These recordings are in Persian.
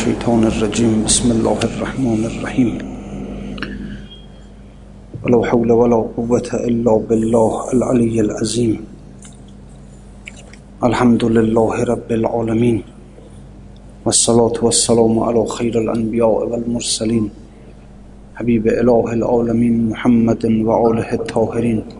الشيطان الرجيم. بسم الله الرحمن الرحيم. ولا حول ولا قوة إلا بالله العلي العظيم. الحمد لله رب العالمين. والصلاة والسلام على خير الأنبياء والمرسلين. حبيب إله العالمين محمد وآله الطاهرين.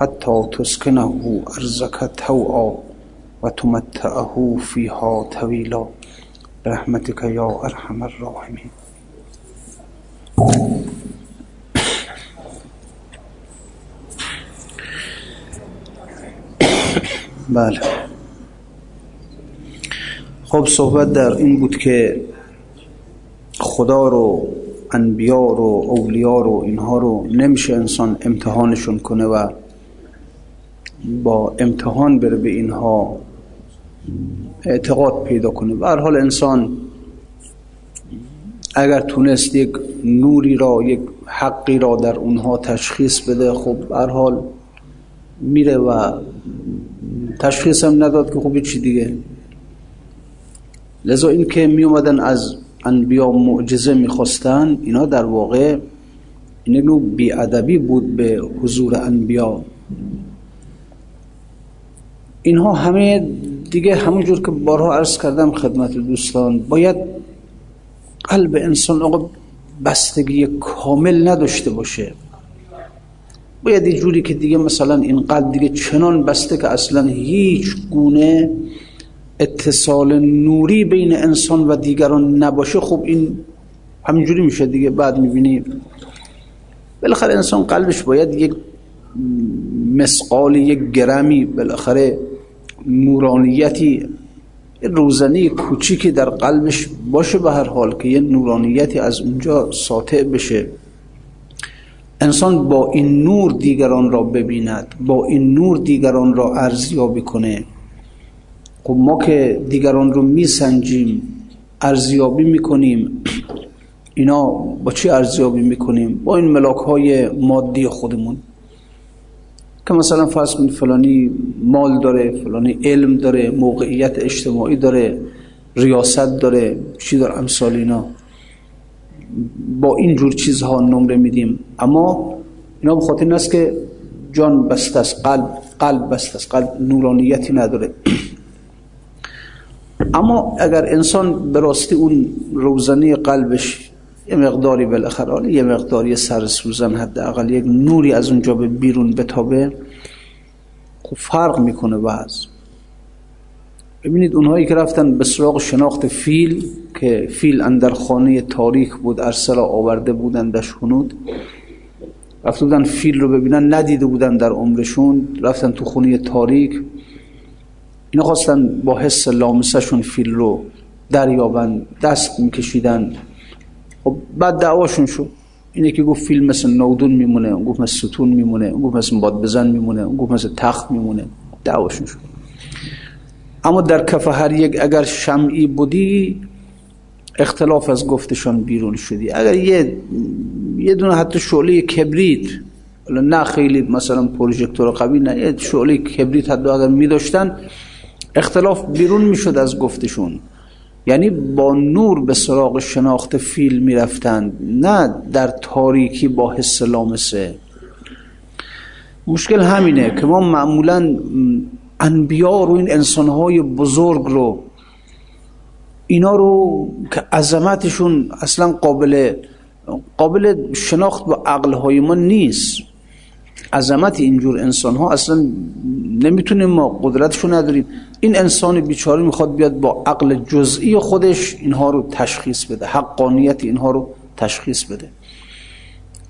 حتى تسكنه أرزك توعا وتمتعه فيها طويلا برحمتك يا أرحم الراحمين بله. خب صحبت در این بود که خدا رو انبیا رو اولیا رو اینها رو نمیشه انسان امتحانشون کنه و با امتحان بره به اینها اعتقاد پیدا کنه. هر حال انسان اگر تونست یک نوری را یک حقی را در اونها تشخیص بده خب هر حال میره و تشخیص هم نداد که خب چی دیگه. لذا این که می اومدن از انبیا معجزه می‌خواستن اینا در واقع این نوع بیادبی بود به حضور انبیا. اینها همه دیگه همونجور که بارها عرض کردم خدمت دوستان باید قلب انسان آقا بستگی کامل نداشته باشه. باید یه جوری که دیگه مثلا این قلب دیگه چنان بسته که اصلا هیچ گونه اتصال نوری بین انسان و دیگران نباشه خب این همینجوری میشه دیگه بعد می‌بینی. بالاخره انسان قلبش باید یک مسقال یک گرمی بالاخره نورانیتی روزنی کوچیکی در قلبش باشه به هر حال که یه نورانیتی از اونجا ساطع بشه. انسان با این نور دیگران را ببیند با این نور دیگران را ارزیابی کنه. خب ما که دیگران رو میسنجیم ارزیابی می‌کنیم. اینا با چی ارزیابی می‌کنیم؟ با این ملاک های مادی خودمون. که مثلا فرض کنید فلانی مال داره فلانی علم داره موقعیت اجتماعی داره ریاست داره چی داره امثال اینا. با این جور چیزها نمره میدیم. اما اینا به خاطر است که جان بسته است قلب قلب بسته است قلب نورانیتی نداره. اما اگر انسان به راستی اون روزنی قلبش یه مقداری بالاخره یه مقداری سر سوزن حداقل یک نوری از اونجا به بیرون بتابه خب فرق می‌کنه بعض ببینید اونهایی که رفتن به سراغ شناخت فیل که فیل اندر خانه تاریخ بود ارسلا آورده بودن دش هنود رفته بودن فیل رو ببینن ندیده بودن در عمرشون رفتن تو خونه تاریک اینا با حس لامسشون فیل رو دریابن دست میکشیدن. خب بعد دعواشون شد اینه که گفت فیل مثل نودون میمونه گفت مثل ستون میمونه گفت مثل باد بزن میمونه گفت مثل تخت میمونه. دعواشون شد. اما در کف هر یک اگر شمعی بودی اختلاف از گفتشان بیرون شدی. اگر یه یه دونه حتی شعله کبریت نه خیلی مثلا پروژکتور قوی نه یه شعله کبریت حتی اگر می داشتن اختلاف بیرون می‌شد از گفتشون. یعنی با نور به سراغ شناخت فیل می‌رفتند نه در تاریکی با حس لامسه. مشکل همینه که ما معمولا انبیا رو این انسانهای بزرگ رو اینا رو که عظمتشون اصلا قابل قابل شناخت با عقلهای ما نیست. عظمت اینجور انسان ها اصلا نمی‌تونیم ما قدرتشو نداریم. این انسان بیچاره می‌خواد بیاد با عقل جزئی خودش اینها رو تشخیص بده حقانیت اینها رو تشخیص بده.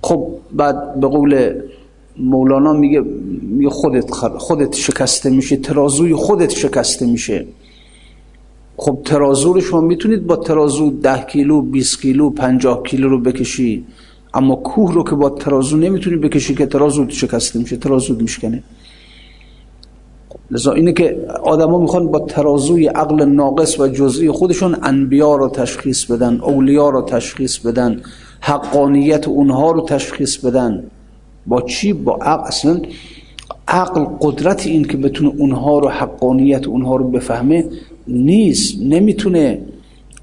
خب بعد به قول مولانا میگه خودت خودت شکسته میشه ترازوی خودت شکسته میشه. خب ترازو رو شما می‌تونید با ترازو ده کیلو 20 کیلو 50 کیلو رو بکشی. اما کوه رو که با ترازو نمی‌تونی بکشی که ترازو شکسته میشه ترازو میشکنه. لذا اینه که آدما می‌خوان با ترازوی عقل ناقص و جزئی خودشون انبیا رو تشخیص بدن اولیا رو تشخیص بدن حقانیت اونها رو تشخیص بدن. با چی؟ با عقل. اصلا عقل قدرت این که بتونه اونها رو حقانیت اونها رو بفهمه نیست نمی‌تونه.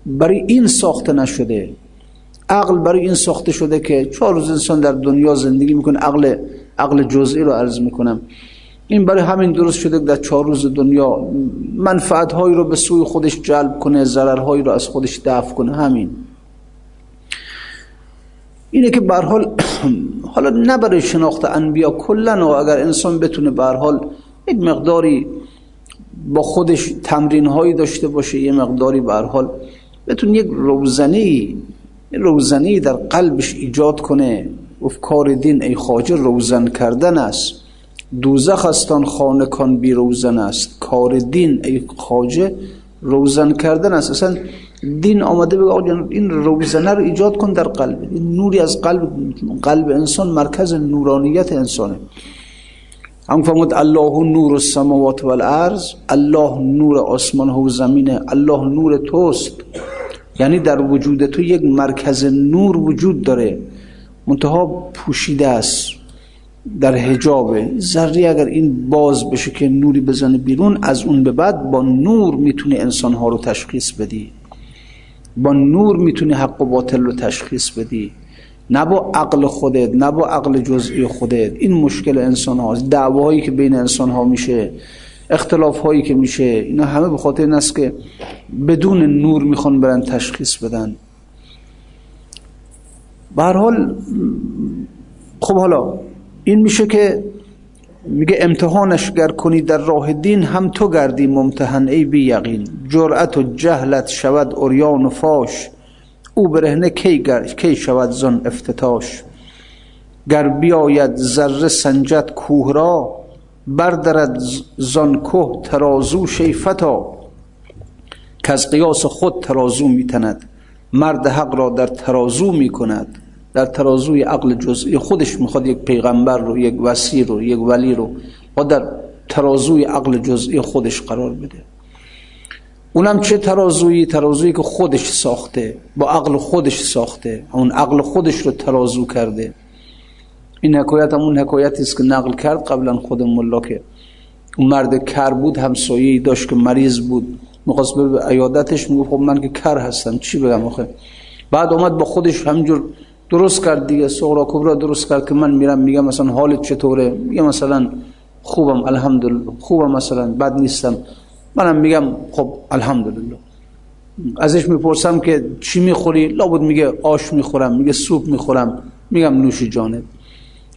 برای این ساخته نشده. عقل برای این ساخته شده که چهار روز انسان در دنیا زندگی می‌کنه عقل عقل جزئی رو عرض می‌کنم. این برای همین درست شده در چهار روز دنیا منفعت هایی رو به سوی خودش جلب کنه ضرر هایی رو از خودش دفع کنه. همین. اینه که به حال حالا نه برای شناخت انبیا کلا و اگر انسان بتونه به حال یک مقداری با خودش تمرین هایی داشته باشه یه مقداری به حال بتونه یک روزنی روزنی در قلبش ایجاد کنه. افکار دین ای خاجر روزن کردن است. دوزخ استان خانه کان بی روزن است. کار دین ای خاجه روزن کردن است. اصلا دین آمده بگه آقا این روزنه رو ایجاد کن در قلب. این نوری از قلب قلب انسان مرکز نورانیت انسانه. هم فرمود الله نور السماوات والارض الله نور آسمان و زمینه الله نور توست. یعنی در وجود تو یک مرکز نور وجود داره. منتها پوشیده است. در حجابه ذری اگر این باز بشه که نوری بزنه بیرون از اون به بعد با نور می‌تونه انسانها رو تشخیص بدی. با نور می‌تونی حق و باطل رو تشخیص بدی. نه با عقل خودت نه با عقل جزئی خودت. این مشکل انسان هاست دعواهایی که بین انسان ها میشه اختلاف هایی که میشه اینا همه به خاطر این است که بدون نور می‌خوان برن تشخیص بدن. به حال خب حالا این میشه که میگه امتحانش گر کنی در راه دین هم تو گردی ممتحن ای بی یقین. جرأت و جهلت شود اوریان و فاش. او برهنه کی, کی شود زن افتتاش؟ گر بیاید ذره سنجت کوه را بردرد زن کوه ترازو شیفتا. که از قیاس خود ترازو میتند مرد حق را در ترازو می‌کند. در ترازوی عقل جزئی خودش می‌خواد یک پیغمبر رو یک وسیع رو یک ولی رو و در ترازوی عقل جزئی خودش قرار بده. اونم چه ترازویی؟ ترازویی که خودش ساخته با عقل خودش ساخته. اون عقل خودش رو ترازو کرده. این حکایت همون حکایتی است که نقل کرد قبلا خود ملا که اون مرد کر بود همسایه‌ای داشت که مریض بود. می‌خواست به عیادتش می‌گفت خب من که کر هستم چی بگم آخه؟ بعد اومد با خودش همینجور درست کرد دیگه صغرا کبرا درست کرد که من میرم میگم مثلا حالت چطوره؟ میگه مثلا خوبم الحمدلله خوبم مثلا بد نیستم. منم میگم خب الحمدلله. ازش می‌پرسم که چی می‌خوری؟ لابد میگه آش می‌خورم میگه سوپ می‌خورم. میگم نوش جانت.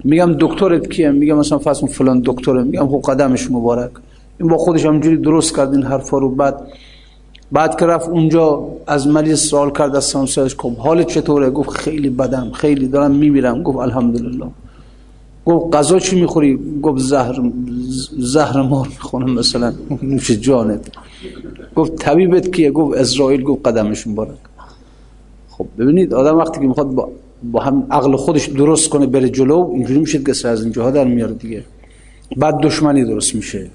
میگم دکترت کیه؟ میگه مثلا فرض فلان دکتره. میگم خب قدمش مبارک. این با خودش همجوری درست کرد این حرفا رو. بعد بعد که رفت اونجا از مریض سوال کرد از سامسایش خب حالت چطوره؟ گفت خیلی بدم. خیلی دارم میمیرم. گفت الحمدلله. گفت غذا چی می‌خوری؟ گفت زهر زهر مار می‌خونم مثلا. نوش جانت. گفت طبیبت کیه؟ گفت اسرائیل. گفت قدمش مبارک خب ببینید آدم وقتی که می‌خواد با, با هم عقل خودش درست کنه بره جلو اینجوری میشه که از اینجاها در میاره دیگه. بعد دشمنی درست میشه.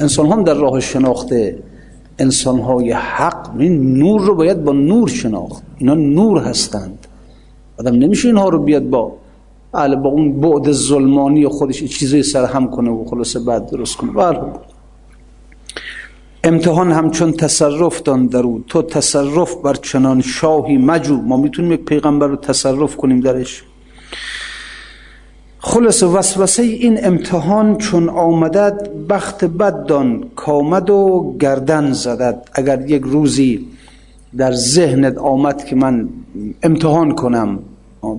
انسان هم در راه شناخت انسان های حق این نور رو باید با نور شناخت. اینا نور هستند. آدم نمیشه اینها رو بیاد با بله با اون بعد ظلمانی خودش چیزی سرهم کنه و خلاصه بعد درست کنه. بله. امتحان همچون تصرف دان در او. تو تصرف بر چنان شاهی مجو. ما می‌تونیم یک پیغمبر رو تصرف کنیم درش. خلص وسوسه این امتحان چون آمدد بخت بد دان کامد و گردن زدد. اگر یک روزی در ذهنت آمد که من امتحان کنم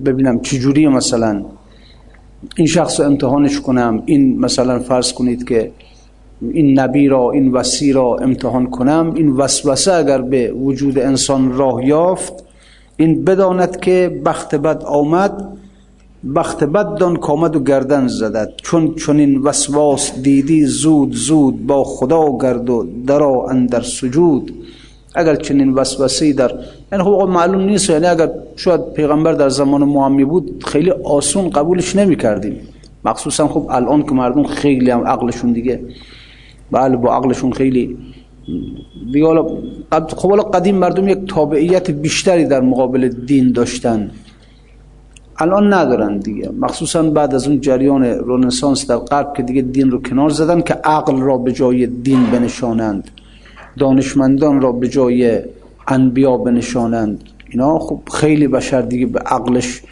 ببینم چجوری مثلا این شخص رو امتحانش کنم این مثلا فرض کنید که این نبی را این وسی را امتحان کنم این وسوسه اگر به وجود انسان راه یافت این بداند که بخت بد آمد بخت بد دان کامد و گردن زدد چون چنین وسواس دیدی زود زود با خدا گرد و درا اندر سجود. اگر چنین وسوسه در یعنی خب معلوم نیست یعنی اگر شاید پیغمبر در زمان محمد بود خیلی آسون قبولش نمی کردیم مخصوصا خب الان که مردم خیلی هم عقلشون دیگه بله با عقلشون خیلی دیگه خب قدیم مردم یک تابعیت بیشتری در مقابل دین داشتن. الان ندارن دیگه. مخصوصا بعد از اون جریان رونسانس در غرب که دیگه دین رو کنار زدن که عقل را به جای دین بنشانند. دانشمندان را به جای انبیا بنشانند. اینا خب خیلی بشر دیگه به عقلش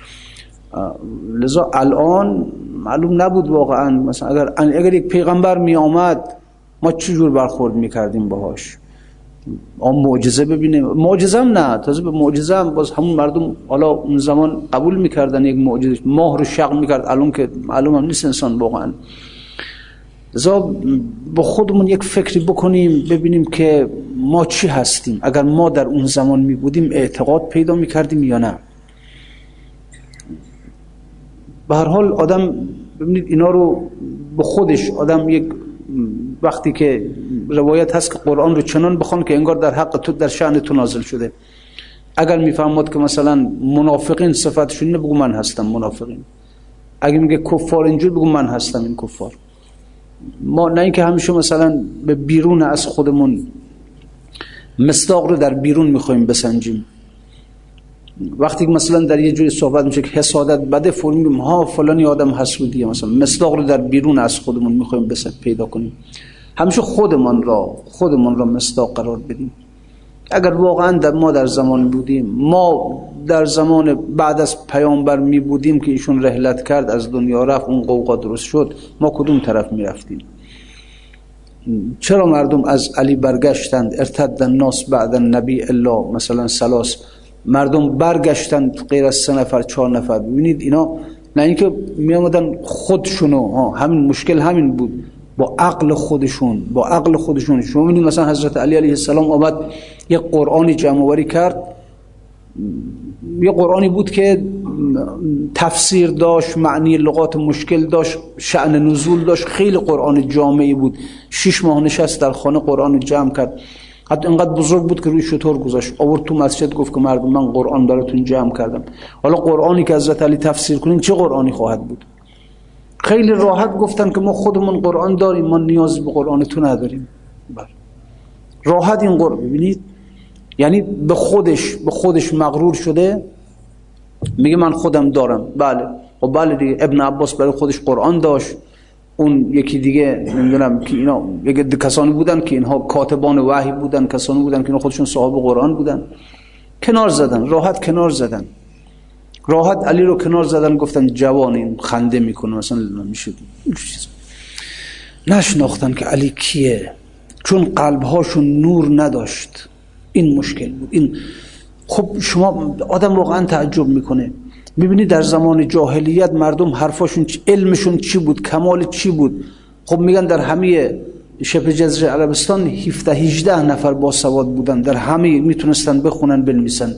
لذا الان معلوم نبود واقعا. مثلا اگر اگر یک پیغمبر می آمد ما چجور برخورد می‌کردیم باهاش؟ آن معجزه ببینیم معجزه نه. تازه به معجزه هم باز همون مردم حالا اون زمان قبول می‌کردن یک معجزه. ماه رو شق می‌کرد. الان که معلوم هم نیست انسان واقعا. لذا با خودمون یک فکری بکنیم ببینیم که ما چی هستیم. اگر ما در اون زمان می بودیم اعتقاد پیدا می کردیم یا نه. به هر حال آدم ببینید اینا رو به خودش آدم یک وقتی که روایت هست که قرآن رو چنان بخوان که انگار در حق تو در شأن تو نازل شده. اگر می‌فهمد که مثلا منافقین صفتشون بگو من هستم منافقین. اگر میگه کفار اینجور بگو من هستم این کفار. ما نه اینکه همیشه مثلا به بیرون از خودمون مصداق رو در بیرون می‌خوایم بسنجیم. وقتی که مثلا در یه جوری صحبت میشه که حسادت بده فرم میگیم ها فلانی آدم حسودیه. مثلا مصداق رو در بیرون از خودمون می‌خوایم بسن پیدا کنیم. همیشه خودمان را خودمان را مصداق قرار بدیم. اگر واقعا در ما در زمان بودیم ما در زمان بعد از پیامبر می بودیم که ایشون رحلت کرد از دنیا رفت اون قوقا درست شد ما کدوم طرف می رفتیم؟ چرا مردم از علی برگشتند؟ ارتد الناس بعد النبی الا مثلا سلاس مردم برگشتند غیر از سه نفر چهار نفر. ببینید اینا نه اینکه می آمدن خودشونو همین مشکل همین بود. با عقل خودشون با عقل خودشون. شما می‌دونید مثلا حضرت علی علیه السلام آمد یه قرآنی جمع کرد. یه قرآنی بود که تفسیر داشت معنی لغات مشکل داشت شعن نزول داشت. خیلی قرآن جامعی بود. شش ماه نشست در خانه قرآن جمع کرد. حتی اینقدر بزرگ بود که روی شطور گذاشت. آورد تو مسجد گفت که مردم من قرآن براتون جمع کردم. حالا قرآنی که حضرت علی تفسیر کنین چه قرآنی خواهد بود؟ خیلی راحت گفتن که ما خودمون قرآن داریم ما نیاز به قرآن تو نداریم. بله. راحت این قرآن. ببینید یعنی به خودش به خودش مغرور شده میگه من خودم دارم. بله. و خب بله دیگه ابن عباس برای خودش قرآن داشت. اون یکی دیگه نمی‌دونم که اینا یکی کسانی بودن که اینها کاتبان وحی بودن کسانی بودن که اینا خودشون صاحب قرآن بودن. کنار زدن راحت کنار زدن. راحت علی رو کنار زدن گفتن جوان این خنده می‌کنه مثلا میشه نشناختن که علی کیه. چون قلبهاشون نور نداشت. این مشکل بود. این خب شما آدم واقعا تعجب می‌کنه. می‌بینی در زمان جاهلیت مردم حرفاشون علمشون چی بود؟ کمال چی بود؟ خب میگن در همه شبه جزیره عربستان 17 18 نفر با سواد بودن. در همه می‌تونستن بخونن بنویسن.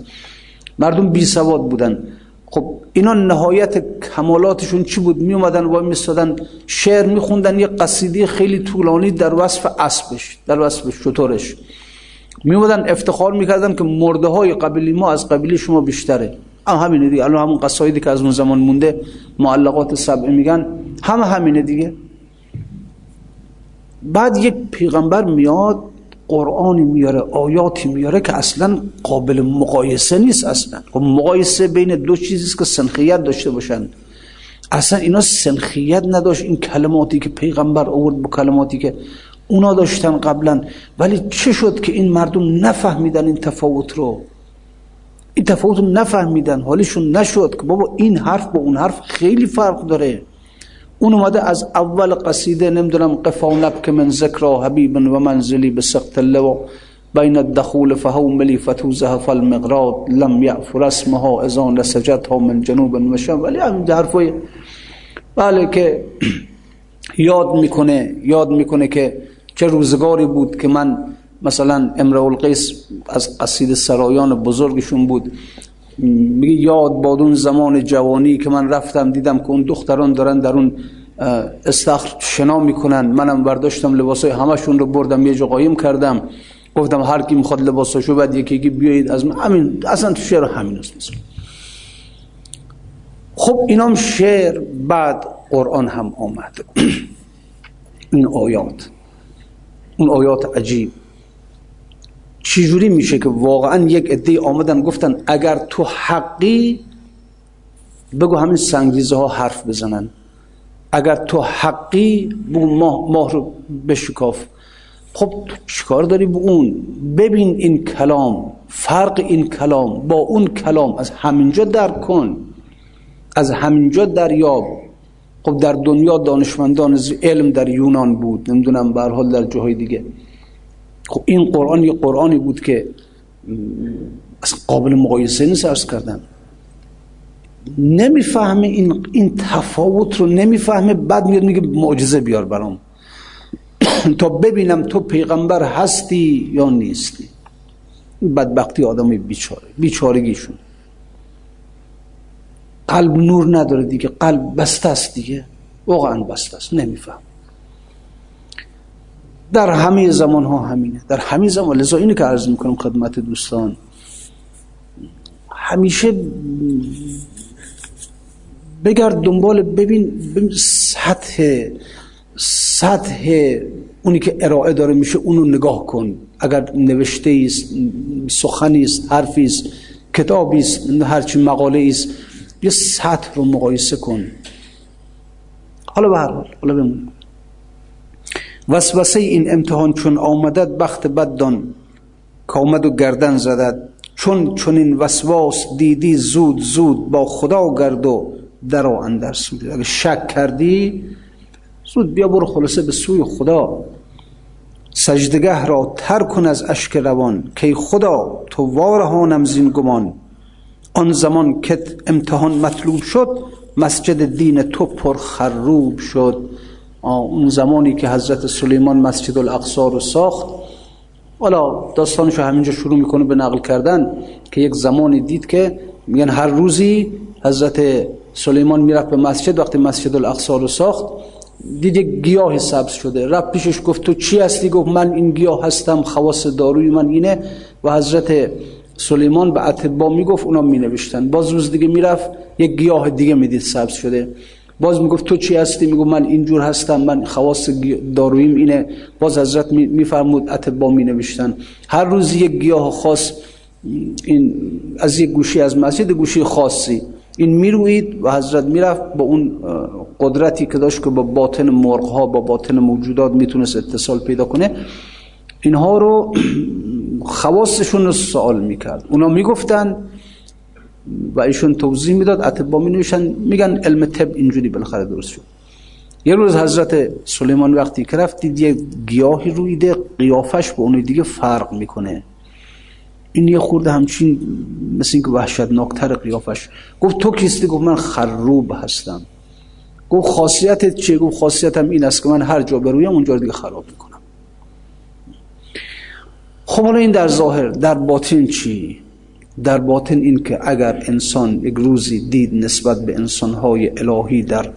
مردم بی سواد بودن. خب اینا نهایت کمالاتشون چی بود؟ می اومدن و میستادن شعر میخوندن یه قصیده خیلی طولانی در وصف اسبش در وصف شطورش. می اومدن افتخار می‌کردن که مرده های قبیلی ما از قبیلی شما بیشتره. هم همینه دیگه. الان همون قصایدی که از اون زمان مونده معلقات سبعه میگن همه همینه دیگه. بعد یک پیغمبر میاد قرآنی میاره آیاتی میاره که اصلا قابل مقایسه نیست اصلا. خب مقایسه بین دو چیزی که سنخیت داشته باشن. اصلا اینا سنخیت نداشت این کلماتی که پیغمبر آورد با کلماتی که اونا داشتن قبلا. ولی چه شد که این مردم نفهمیدن این تفاوت رو؟ این تفاوت رو نفهمیدن. حالیشون نشد که بابا این حرف با اون حرف خیلی فرق داره. اون اومده از اول قصیده نمی‌دونم و نبک من ذکر حبیب و منزلی به سخت اللوا بین الدخول فهوملی فتوزه فالمغراد لم یعفر اسمها ازان لسجدها من جنوب مشام ولی همین حرفای بله که یاد می‌کنه یاد می‌کنه که چه روزگاری بود که من مثلا امرؤ القیس از قصید سرایان بزرگشون بود. میگه یاد باد اون زمان جوانی که من رفتم دیدم که اون دختران دارن در اون استخر شنا می‌کنن. منم برداشتم لباسای همشون رو بردم یه جا قایم کردم. گفتم هر کی می‌خواد لباساشو بعد یکی یکی بیایید از من. همین اصلا تو شعر همین است مثلا. خب اینام شعر بعد قرآن هم آمد. این آیات. اون آیات عجیب. چجوری میشه که واقعا یک عده آمدن گفتن اگر تو حقی بگو همین سنگریزه ها حرف بزنن. اگر تو حقی بگو ماه, ماه رو بشکاف. خب تو چیکار داری به اون؟ ببین این کلام فرق این کلام با اون کلام. از همینجا درک کن. از همینجا دریاب. خب در دنیا دانشمندان علم در یونان بود. نمی‌دونم به حال در جاهای دیگه. خب این قرآن یه قرآنی بود که از قابل مقایسه نیست ارز کردن نمی‌فهمه این این تفاوت رو نمی‌فهمه بعد میاد میگه معجزه بیار برام. تا ببینم تو پیغمبر هستی یا نیستی. بدبختی آدم بیچاره بیچارگیشون. قلب نور نداره دیگه قلب بسته است دیگه. واقعا بسته است نمیفهم. در همه زمان ها همینه. در همه زمان. لذا اینه که عرض می‌کنم خدمت دوستان. همیشه بگرد دنبال ببین, ببین سطح سطح اونی که ارائه داره میشه اونو نگاه کن. اگر نوشته است سخنی است حرفی است کتابی است هرچی مقاله است یه سطح رو مقایسه کن. حالا به هر حال حالا بمون. وسوسه این امتحان چون آمدد بخت بد دان که آمد و گردن زدد. چون چون این وسواس دیدی زود زود با خدا گرد و درو اندر سود اگه شک کردی زود بیا برو خلاصه به سوی خدا. سجدگه را تر کن از اشک روان. که خدا تو وارهانم زین گمان. آن زمان که امتحان مطلوب شد مسجد دین تو پر خروب شد. اون زمانی که حضرت سلیمان مسجد الاقصا رو ساخت حالا داستانش رو همینجا شروع می‌کنه به نقل کردن که یک زمانی دید که میگن هر روزی حضرت سلیمان می‌رفت به مسجد وقتی مسجد الاقصا رو ساخت دید یک گیاه سبز شده. رفت پیشش گفت تو چی هستی؟ گفت من این گیاه هستم خواص داروی من اینه. و حضرت سلیمان به اتبا می‌گفت اونا مینوشتن. باز روز دیگه می‌رفت یک گیاه دیگه می‌دید سبز شده. باز می‌گفت تو چی هستی؟ میگو من اینجور هستم من خواص دارویم. اینه. باز حضرت میفرمود اتبا مینوشتن. هر روز یک گیاه خاص این از یک گوشی از مسجد گوشی خاصی. این می‌روید و حضرت می‌رفت با اون قدرتی که داشت که با باطن مرغ ها با باطن موجودات می‌تونست اتصال پیدا کنه. اینها رو خواستشون رو سوال می‌کرد. اونا می‌گفتن و ایشون توضیح می‌داد اتبا می نوشن میگن علم طب اینجوری بالاخره درست شد. یه روز حضرت سلیمان وقتی که رفت دید یه گیاهی رویده قیافش با اون دیگه فرق می‌کنه. این یه خورده همچین مثل اینکه وحشتناکتر قیافش. گفت تو کیستی؟ گفت من خروب هستم. گفت خاصیتت چیه؟ گفت خاصیتم این است که من هر جا برویم اونجا دیگه خراب می‌کنم. خب حالا این در ظاهر در باطن چی؟ در باطن این که اگر انسان یک روزی دید نسبت به انسانهای الهی در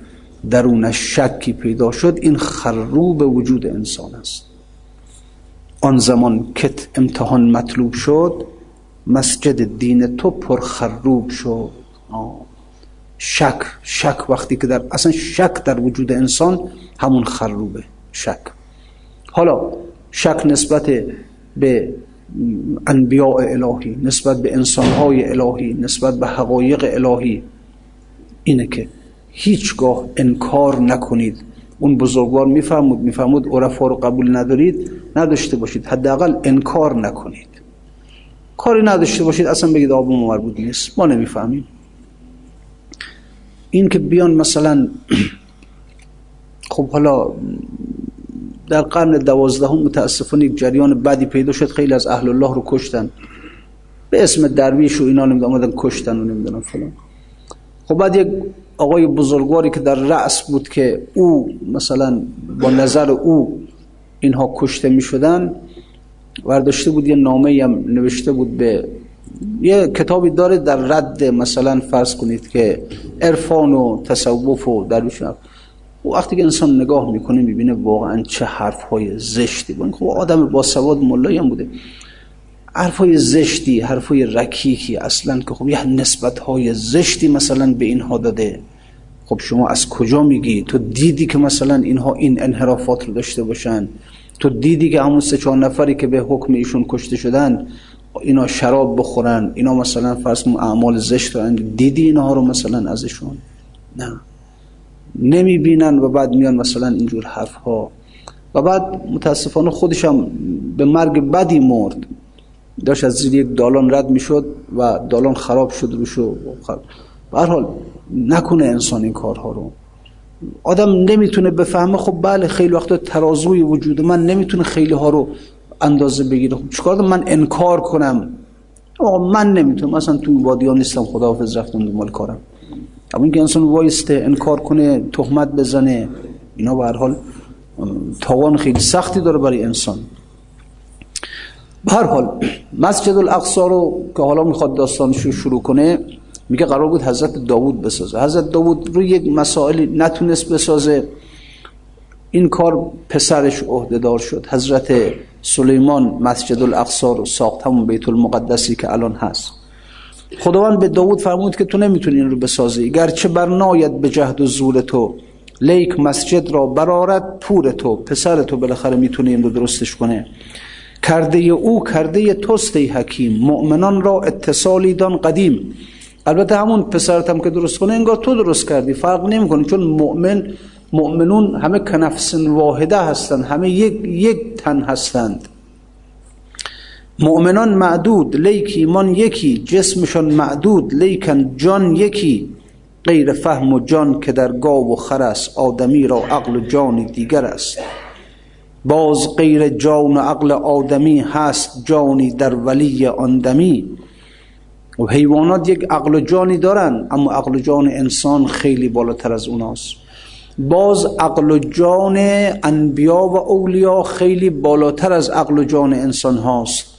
درونش شکی پیدا شد این خروب وجود انسان است. آن زمان کت امتحان مطلوب شد مسجد دین تو پر خروب شد. شک شک وقتی که در اصلا شک در وجود انسان همون خروبه شک. حالا شک نسبت به انبیاء الهی نسبت به انسانهای الهی نسبت به حقایق الهی. اینه که هیچگاه انکار نکنید. اون بزرگوار میفهمود میفهمود عرفا رو قبول ندارید نداشته باشید. حداقل انکار نکنید. کاری نداشته باشید اصلا بگید آب مربوط نیست. ما نمی‌فهمیم. این که بیان مثلا خب حالا در قرن دوازدهم متاسفانه یک جریان بدی پیدا شد. خیلی از اهل الله رو کشتن. به اسم درویش و اینا نمی‌دونم آمدن کشتن و نمی‌دونم فلان. خب بعد یک آقای بزرگواری که در رأس بود که او مثلا با نظر او اینها کشته می شدن ورداشته بود یه نامه هم نوشته بود به یه کتابی داره در رد مثلا فرض کنید که عرفان و تصوف و درویش وقتی که انسان نگاه می‌کنه می‌بینه واقعا چه حرف های زشتی بود خب آدم با سواد ملایی هم بوده. حرف های زشتی حرف های رکیکی اصلا که خب یه نسبت های زشتی مثلا به اینها داده. خب شما از کجا میگی؟ تو دیدی که مثلا اینها این انحرافات رو داشته باشن؟ تو دیدی که همون سه چهار نفری که به حکم ایشون کشته شدن اینا شراب بخورن؟ اینا مثلا فرض اعمال زشت دارن دیدی اینها رو مثلا ازشون؟ نه. نمی‌بینن و بعد میان مثلا اینجور حرف ها و بعد متاسفانه خودش هم به مرگ بدی مرد. داشت از زیر یک دالان رد می‌شد و دالان خراب شد روشو به حال نکنه انسان این کارها رو. آدم نمی‌تونه بفهمه خب بله خیلی وقتا ترازوی وجود من نمی‌تونه خیلی ها رو اندازه بگیره. خب چیکار من انکار کنم. آقا من نمی‌تونم مثلا توی وادی نیستم خداحافظ رفتم دنبال کارم. اما اینکه انسان وایسته انکار کنه تهمت بزنه اینا به هر حال تاوان خیلی سختی داره برای انسان. به هر حال مسجد الاقصا رو که حالا می‌خواد داستانش رو شروع کنه میگه قرار بود حضرت داوود بسازه. حضرت داوود رو یک مسائلی نتونست بسازه. این کار پسرش عهدهدار شد. حضرت سلیمان مسجد الاقصا رو ساخت همون بیت المقدسی که الان هست. خداوند به داوود فرمود که تو نمی‌تونی این رو بسازی. گرچه برناید به جهد و زور تو لیک مسجد را برارد پور تو پسر تو بالاخره می‌تونه این رو درستش کنه. کرده او کرده توست حکیم. مؤمنان را اتصالی دان قدیم. البته همون پسرت هم که درست کنه انگار تو درست کردی. فرق نمی‌کنه چون مؤمن مؤمنون همه کنفس واحده هستند همه یک یک تن هستند. مؤمنان معدود لیک ایمان یکی جسمشان معدود لیکن جان یکی. غیر فهم و جان که در گاو و خر است آدمی را عقل و جان دیگر است. باز غیر جان و عقل آدمی هست جانی در ولی آندمی و حیوانات یک عقل و جانی دارن اما عقل و جان انسان خیلی بالاتر از اوناست. باز عقل و جان انبیا و اولیا خیلی بالاتر از عقل و جان انسان هاست.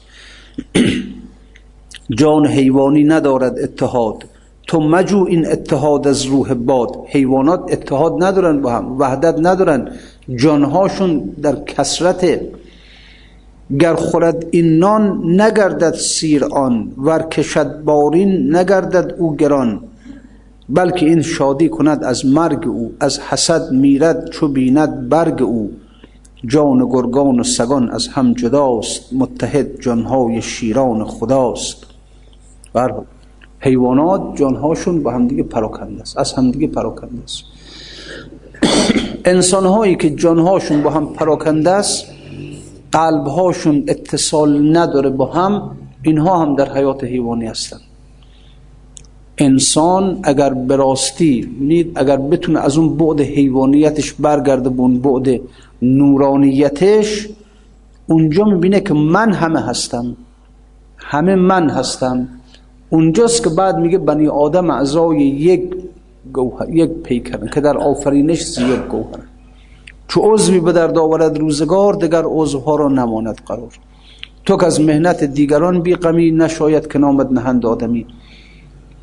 جان حیوانی ندارد اتحاد. تو مجو این اتحاد از روح باد. حیوانات اتحاد ندارن با هم وحدت ندارن. جانهاشون در کسرت گر خورد این نان نگردد سیر آن. ور کشد بارین نگردد او گران. بلکه این شادی کند از مرگ او از حسد میرد چو بیند برگ او. جان گرگان و سگان از هم جداست متحد جانهای شیران خداست. بر حیوانات جانهاشون با همدیگه پراکنده است از همدیگه پراکنده است. انسانهایی که جانهاشون با هم پراکنده است قلبهاشون اتصال نداره با هم اینها هم در حیات حیوانی هستند. انسان اگر براستی نید اگر بتونه از اون بعد حیوانیتش برگرده به اون بعد نورانیتش اونجا می‌بینه که من همه هستم. همه من هستم. اونجاست که بعد میگه بنی آدم اعضای یک گوهر یک پیکرن که در آفرینش زیاد گوهر. چو عضوی به درد آورد روزگار دگر عضوها را نماند قرار. تو که از مهنت دیگران بی غمی نشاید که نامد نهند آدمی.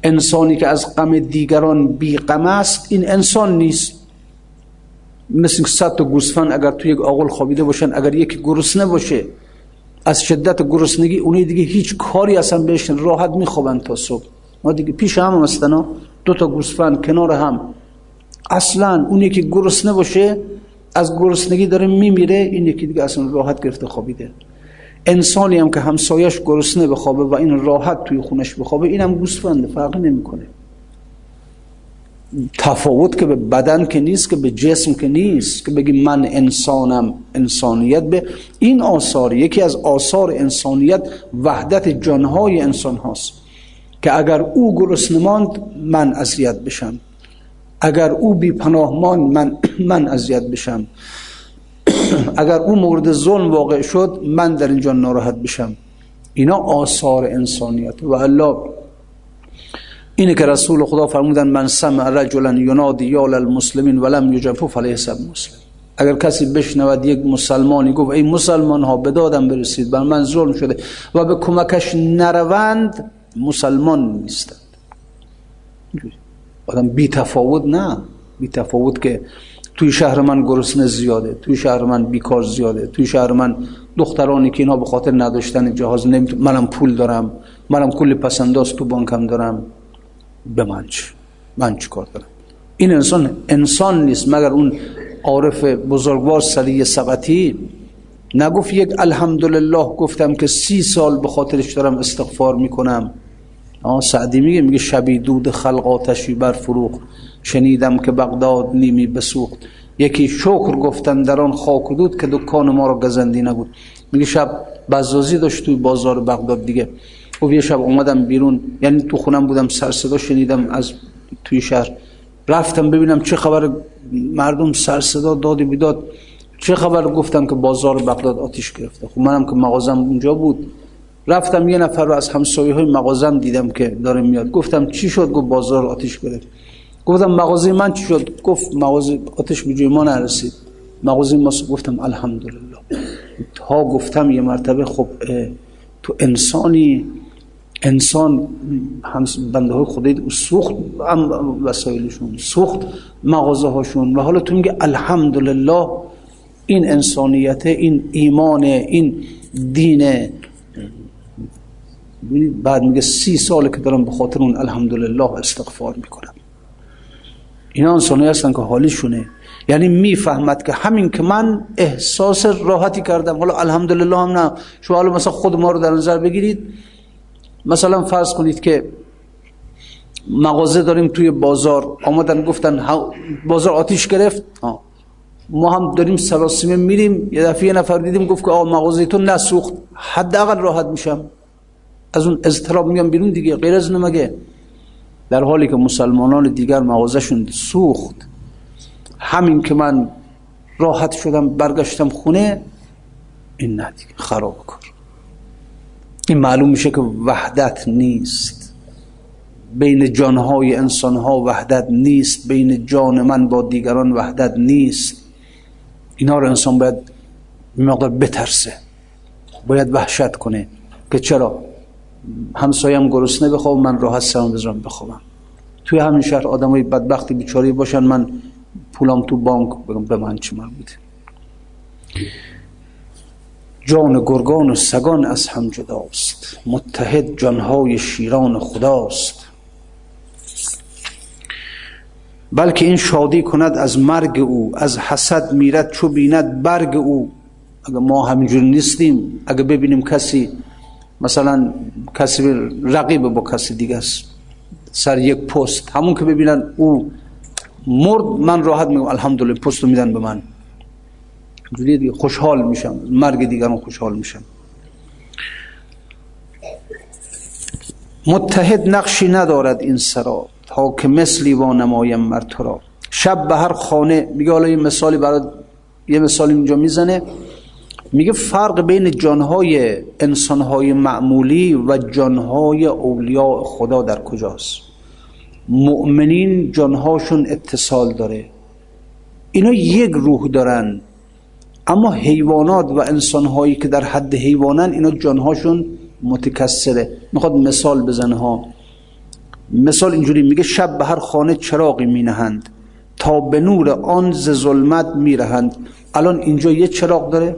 انسانی که از غم دیگران بی غم است این انسان نیست. مثل صد تا گوسفند اگر توی یک آغل خوابیده باشن اگر یکی گرسنه باشه از شدت گرسنگی اونی دیگه هیچ کاری اصلا بهش راحت میخوابن تا صبح. ما دیگه پیش هم هستن دو تا گوسفند کنار هم. اصلا اونی که گرسنه باشه از گرسنگی داره میمیره این یکی دیگه اصلا راحت گرفته خوابیده. انسانی هم که همسایش گرسنه بخوابه و این راحت توی خونش بخوابه اینم گوسفنده فرق نمی‌کنه. تفاوت که به بدن که نیست که به جسم که نیست که بگی من انسانم انسانیت به این آثار یکی از آثار انسانیت وحدت جانهای انسان هاست که اگر او گرسنه ماند من اذیت بشم. اگر او بی پناه ماند من من اذیت بشم. اگر او مورد ظلم واقع شد من در اینجا ناراحت بشم. اینا آثار انسانیت. و الله اینه که رسول خدا فرمودن من سمع رجلا ینادی یا للمسلمین ولم یجفو فلیه سب مسلم. اگر کسی بشنود یک مسلمانی گفت ای مسلمان ها بدادم برسید بر من ظلم شده. و به کمکش نروند مسلمان نیستند. آدم بی تفاوت نه. بی تفاوت که توی شهر من گرسنه زیاده توی شهر من بیکار زیاده توی شهر من دخترانی که اینا به خاطر نداشتن جهاز نمیتون منم پول دارم منم کلی پسنداز تو بانکم دارم. به من چی؟ من چی کار دارم این انسان انسان نیست. مگر اون عارف بزرگوار سلی سبتی نگفت یک الحمدلله گفتم که سی سال به خاطرش دارم استغفار می‌کنم. سعدی میگه میگه شبی دود خلق آتشی بر فروخ شنیدم که بغداد نیمی بسوخت. یکی شکر گفتن در آن خاک و دود که دکان ما رو گزندی نبود. میگه شب بزازی داشت توی بازار بغداد دیگه. و یه شب اومدم بیرون. یعنی تو خونم بودم سر صدا شنیدم از توی شهر. رفتم ببینم چه خبر مردم سر صدا دادی بیداد. چه خبر گفتم که بازار بغداد آتیش گرفته. خب منم که مغازم اونجا بود. رفتم یه نفر رو از همسایه های مغازم دیدم که داره میاد. گفتم چی شد؟ گفت بازار آتیش گرفت. گفتم مغازه من چی شد؟ گفت مغازه آتش به ما نرسید. مغازه ما گفتم الحمدلله. تا گفتم یه مرتبه خب تو انسانی انسان هم بنده های خدای سوخت وسایلشون سوخت مغازه هاشون و حالا تو میگه الحمدلله این انسانیت این ایمان این دین. بعد میگه سی ساله که دارم به خاطر اون الحمدلله استغفار می‌کنم. اینا انسانی هستن که حالیشونه. یعنی می‌فهمد که همین که من احساس راحتی کردم. حالا الحمدلله هم نه. شما حالا مثلا خود ما رو در نظر بگیرید. مثلا فرض کنید که مغازه داریم توی بازار. آمدن گفتن بازار آتیش گرفت. ما هم داریم سراسیمه میریم. یه دفعه یه نفر دیدیم گفت که آقا مغازه تو نسوخت. حداقل راحت میشم. از اون اضطراب میام بیرون دیگه. غیر از نمگه در حالی که مسلمانان دیگر مغازشون سوخت همین که من راحت شدم برگشتم خونه این نه دیگه خراب کن این معلوم میشه که وحدت نیست. بین جانهای انسانها وحدت نیست بین جان من با دیگران وحدت نیست. اینا رو انسان باید مقدار بترسه باید وحشت کنه که چرا؟ همسایم گرسنه بخواب من راحت سرم بذارم بخوابم. توی همین شهر آدمای بدبختی بیچاری باشن من پولم تو بانک بگم به من چی مربوطه جان گرگان و سگان از هم جداست. متحد جانهای شیران خداست. بلکه این شادی کند از مرگ او از حسد میرد چو بیند برگ او. اگه ما همینجور نیستیم اگه ببینیم کسی مثلا کسی رقیب با کسی دیگه است. سر یک پست. همون که ببینن او مرد من راحت میگم الحمدلله پست رو میدن به من. دیگه خوشحال میشم. مرگ دیگران خوشحال میشم متحد نقشی ندارد این سرا تا که مثلی و نمایم مر را. شب به هر خانه میگه حالا یه مثالی برای یه مثالی اینجا می‌زنه. میگه فرق بین جانهای انسانهای معمولی و جانهای اولیاء خدا در کجاست؟ مؤمنین جانهاشون اتصال داره. اینا یک روح دارن. اما حیوانات و انسانهایی که در حد حیوانن اینا جانهاشون متکسره می‌خواد مثال بزنه ها. مثال اینجوری میگه شب به هر خانه چراغی مینهند. تا به نور آن ز ظلمت میرهند. الان اینجا یه چراغ داره.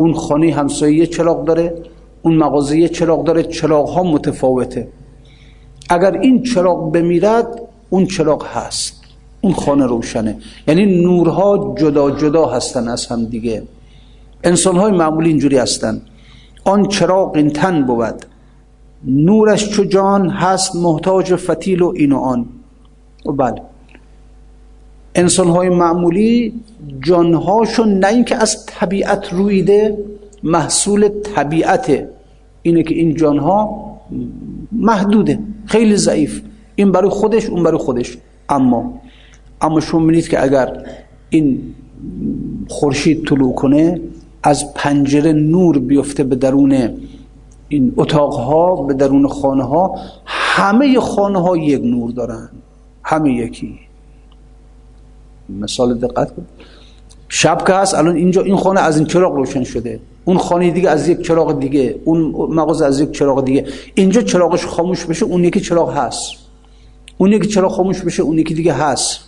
اون خانه همسایه یه چراغ داره اون مغازه یه چراغ داره چراغ ها متفاوته. اگر این چراغ بمیرد اون چراغ هست. اون خانه روشنه. یعنی نورها جدا جدا هستن از هم دیگه. انسان های معمولی اینجوری هستن. آن چراغ این تن بود. نورش چو جان هست محتاج فتیل و این و آن. و بله. انسان های معمولی جانهاشون نه اینکه از طبیعت رویده محصول طبیعته اینه که این جانها محدوده خیلی ضعیف. این برای خودش اون برای خودش. اما اما شما می‌دید که اگر این خورشید طلوع کنه از پنجره نور بیفته به درون این اتاقها به درون خانه ها همه خانه ها یک نور دارن. همه یکی. مثال دقت کن. شب که هست الان اینجا این خانه از این چراغ روشن شده. اون خانه دیگه از یک چراغ دیگه. اون مغازه از یک چراغ دیگه. اینجا چراغش خاموش بشه اون یکی چراغ هست. اون یکی چراغ خاموش بشه اون یکی دیگه هست.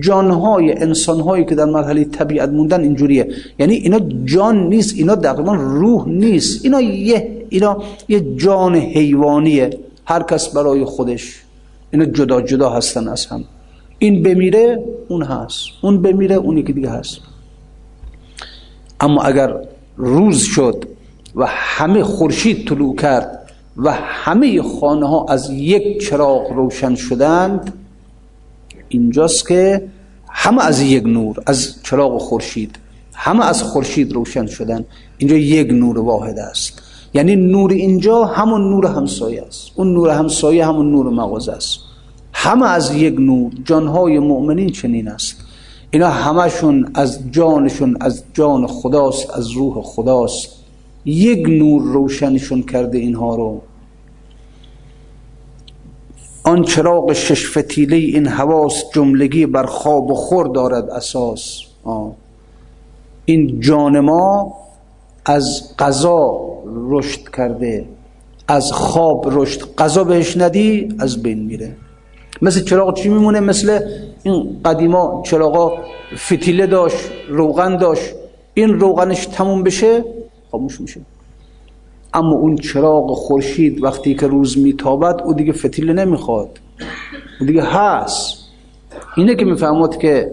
جانهای انسانهایی که در مرحله طبیعت موندن اینجوریه. یعنی اینا جان نیست اینا تقریبا روح نیست. اینا یه اینا یه جان حیوانیه. هر کس برای خودش. اینا جدا جدا هستن از هم. این بمیره اون هست اون بمیره اون یکی دیگه هست. اما اگر روز شد و همه خورشید طلوع کرد و همه خانه ها از یک چراغ روشن شدند اینجاست که همه از یک نور از چراغ خورشید همه از خورشید روشن شدن. اینجا یک نور واحد است. یعنی نور اینجا همون نور همسایه است. اون نور همسایه همون نور مغازه است. همه از یک نور جانهای مؤمنین چنین است. اینا همشون از جانشون از جان خداست از روح خداست. یک نور روشنشون کرده اینها رو. آن چراغ شش فتیله این حواس جملگی بر خواب و خور دارد اساس. این جان ما از قضا رشد کرده از خواب رشد. قضا بهش ندی از بین میره. مثل چراغ چی میمونه؟ مثل این قدیما چراغا فتیله داشت روغن داشت. این روغنش تموم بشه خاموش میشه. اما اون چراغ خورشید وقتی که روز میتابد او دیگه فتیله نمی‌خواد. او دیگه هست. اینه که می‌فهمد که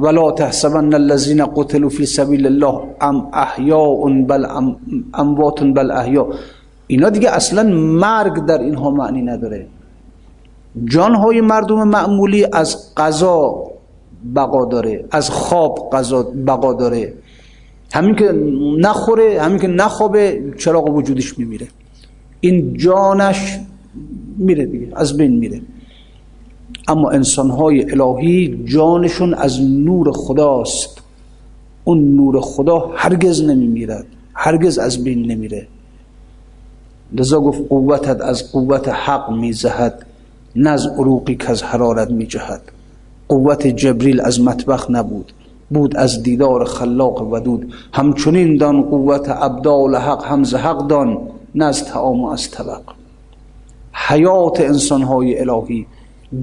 ولا تحسبن الذين قتلوا في سبيل الله ام احیاء بل اموات بل احیاء. اینا دیگه اصلا مرگ در اینها معنی نداره. جانهای مردم معمولی از قضا بقا داره از خواب قضا بقا داره. همین که نخوره همین که نخوابه چراغ وجودش میمیره. این جانش میره دیگه از بین میره. اما انسانهای الهی جانشون از نور خداست. اون نور خدا هرگز نمیمیرد هرگز از بین نمیره. لذا گفت قوتت از قوت حق میزهد. نه از عروقی که از حرارت میجهد. قوت جبریل از مطبخ نبود بود از دیدار خلاق ودود. همچنین دان قوت ابدال حق همز حق دان نه از تعام و از طبق. حیات انسانهای الهی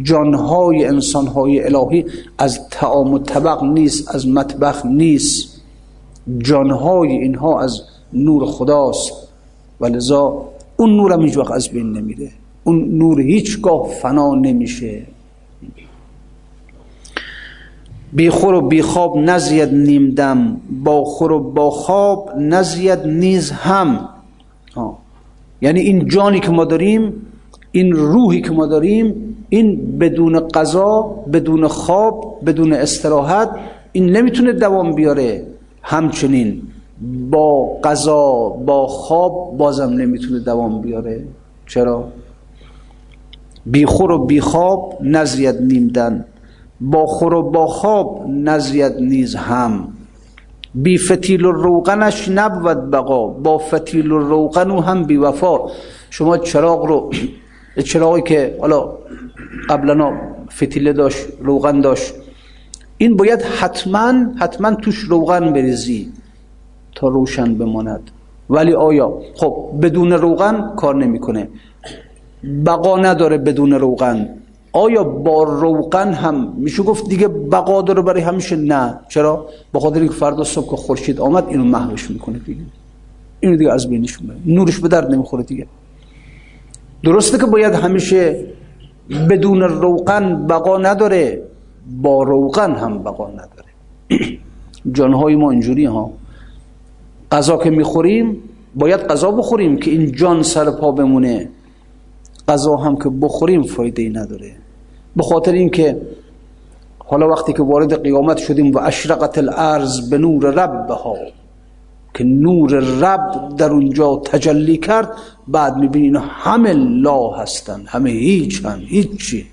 جانهای انسانهای الهی از تعام و طبق نیست از مطبخ نیست. جانهای اینها از نور خداست. و لذا اون نور هم هیچ از بین نمیره. اون نور هیچگاه فنا نمیشه. بی خور و بی خواب نزید نیم دم با خور و با خواب نزید نیز هم. یعنی این جانی که ما داریم این روحی که ما داریم این بدون قضا بدون خواب بدون استراحت این نمی‌تونه دوام بیاره. همچنین با قضا با خواب بازم نمی‌تونه دوام بیاره. چرا؟ خور و بی خواب نزید نیمدن با خور و با خواب نزید نیز هم. بی فتیل و روغنش نبود بقا. با فتیل و روغن و هم بی وفا. شما چراغ رو چراغی که حالا قبلا فتیله داشت روغن داشت. این باید حتما حتما توش روغن بریزی تا روشن بماند. ولی آیا؟ خب بدون روغن کار نمی‌کنه. بقا نداره بدون روغن. آیا با روغن هم میشه گفت دیگه بقا داره برای همیشه؟ نه. چرا؟ به خاطر اینکه فردا صبح که خورشید آمد اینو محوش می‌کنه دیگه. اینو دیگه از بینش می‌بره. نورش به درد نمی‌خوره دیگه. درسته که باید همیشه بدون روغن بقا نداره با روغن هم بقا نداره. جانهای ما اینجوری ها. غذا که می‌خوریم باید غذا بخوریم که این جان سر پا بمونه. غذا هم که بخوریم فایده ای نداره. به خاطر اینکه حالا وقتی که وارد قیامت شدیم و اشرقت الارض به نور ربها که نور رب در اونجا تجلی کرد بعد می‌بینین همه لا هستن همه هیچ هم هیچی.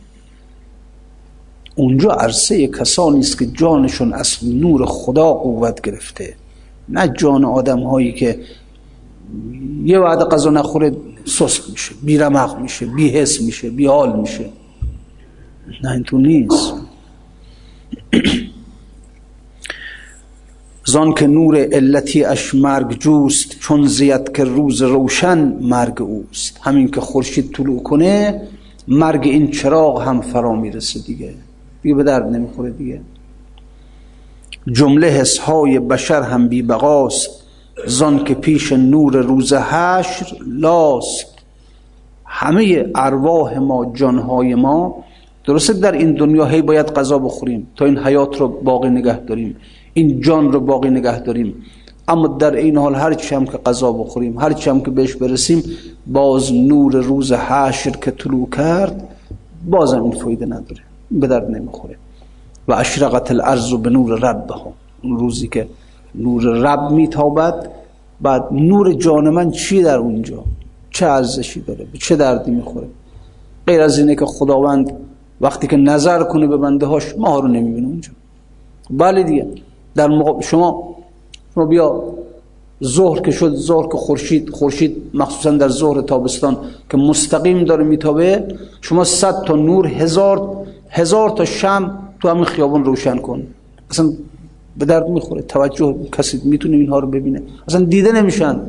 اونجا عرصه کسانی است که جانشون از نور خدا قوت گرفته. نه جان آدم هایی که یه وعده قضا نخوره سست میشه بی رمق میشه بی حس میشه بی حال میشه. نه این تو نیست. زان که نور علتی اش مرگ جوست چون زیاد که روز روشن مرگ اوست. همین که خورشید طلوع کنه مرگ این چراغ هم فرا می‌رسه دیگه. دیگه به درد نمی‌خوره دیگه. جمله حسهای بشر هم بی بقاست زان که پیش نور روز حشر لاست. همه ارواح ما جانهای ما درسته در این دنیا هی باید غذا بخوریم تا این حیات رو باقی نگه داریم این جان رو باقی نگه داریم. اما در این حال هر چی هم که غذا بخوریم هر چی هم که بهش برسیم باز نور روز حشر که طلوع کرد بازم این فایده نداره به درد نمی‌خوره. و اشرقت الارض به نور ربها اون روزی که نور رب میتابد. بعد نور جان من چی در اونجا؟ چه ارزشی داره؟ به چه دردی می‌خوره؟ غیر از اینه که خداوند وقتی که نظر کنه به بنده هاش ما رو نمی‌بینه اونجا. بله دیگه. در شما شما بیا. ظهر که شد ظهر که خورشید خورشید مخصوصا در ظهر تابستان که مستقیم داره میتابه. شما صد تا نور هزار هزار تا شم تو همین خیابون روشن کن. اصلا به درد می‌خوره توجه کسی می‌تونه اینها رو ببینه. اصلا دیده نمیشن.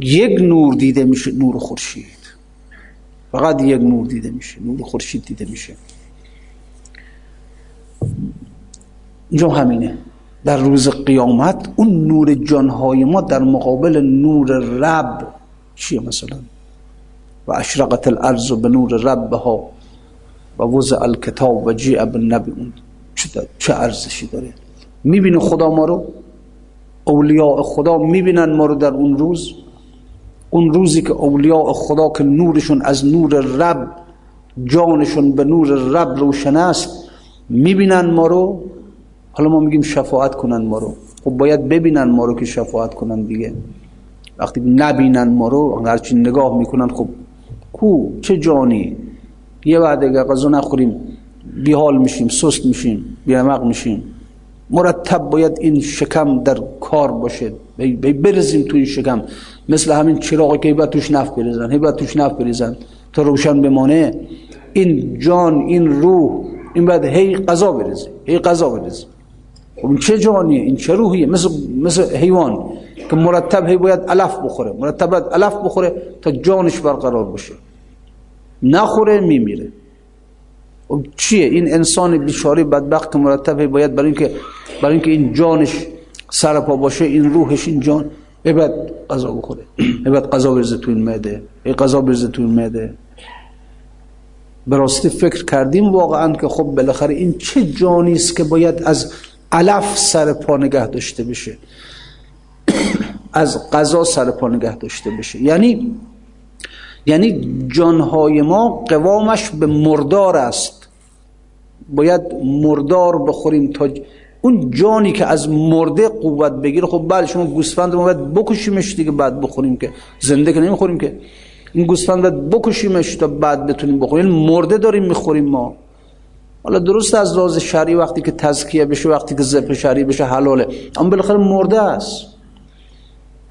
یک نور دیده میشه نور خورشید. فقط یک نور دیده میشه نور خورشید دیده میشه. اینجا همینه. در روز قیامت اون نور جانهای ما در مقابل نور رب چیه مثلا؟ و اشرقت الارض به نور ربها و وضع الکتاب و جیع اون چه ارزشی داره؟ می‌بینه خدا ما رو؟ اولیاء خدا می‌بینن ما رو در اون روز؟ اون روزی که اولیاء خدا که نورشون از نور رب جانشون به نور رب روشن است می‌بینن ما رو؟ حالا ما میگیم شفاعت کنن ما رو. خب باید ببینن ما رو که شفاعت کنن دیگه. وقتی نبینن ما رو هرچی نگاه می‌کنن خب کو؟ چه جانی؟ یه بعد اگر غذا نخوریم بیحال میشیم سست میشیم بیعمق میشیم. مرتب باید این شکم در کار باشه. برزیم تو این شکم. مثل همین چراغی که باید توش نفت بریزن باید توش نفت بریزن تا روشن بمانه. این جان این روح این باید هی قضا بریزه هی قضا بریزه. خب این چه جانیه؟ این چه روحیه؟ مثل, مثل حیوان که مرتب هی باید علف بخوره. مرتب باید علف بخوره تا جانش برقرار باشه. نخوره میمیره. چیه؟ این انسان بیچاره بدبخت مرتب باید برای اینکه برای اینکه این جانش سر پا باشه این روحش این جان بعد قضا بخوره. بعد قضا برزه تو این معده. قضا برزه تو این معده. به راستی فکر کردیم واقعا که خب بالاخره این چه جانی است که باید از علف سر پا نگه داشته بشه؟ از قضا سر پا نگه داشته بشه. یعنی یعنی جانهای ما قوامش به مردار است. باید مردار بخوریم تا اون جانی که از مرده قوت بگیره خب بله شما گوسفند ما باید بکشیمش دیگه بعد بخوریم که زنده که نمی‌خوریم که. این گوسفند باید بکشیمش تا بعد بتونیم بخوریم. یعنی مرده داریم می‌خوریم ما. حالا درست از لحاظ شرعی وقتی که تزکیه بشه وقتی که ذبح شرعی بشه حلاله. اما بالاخره مرده است.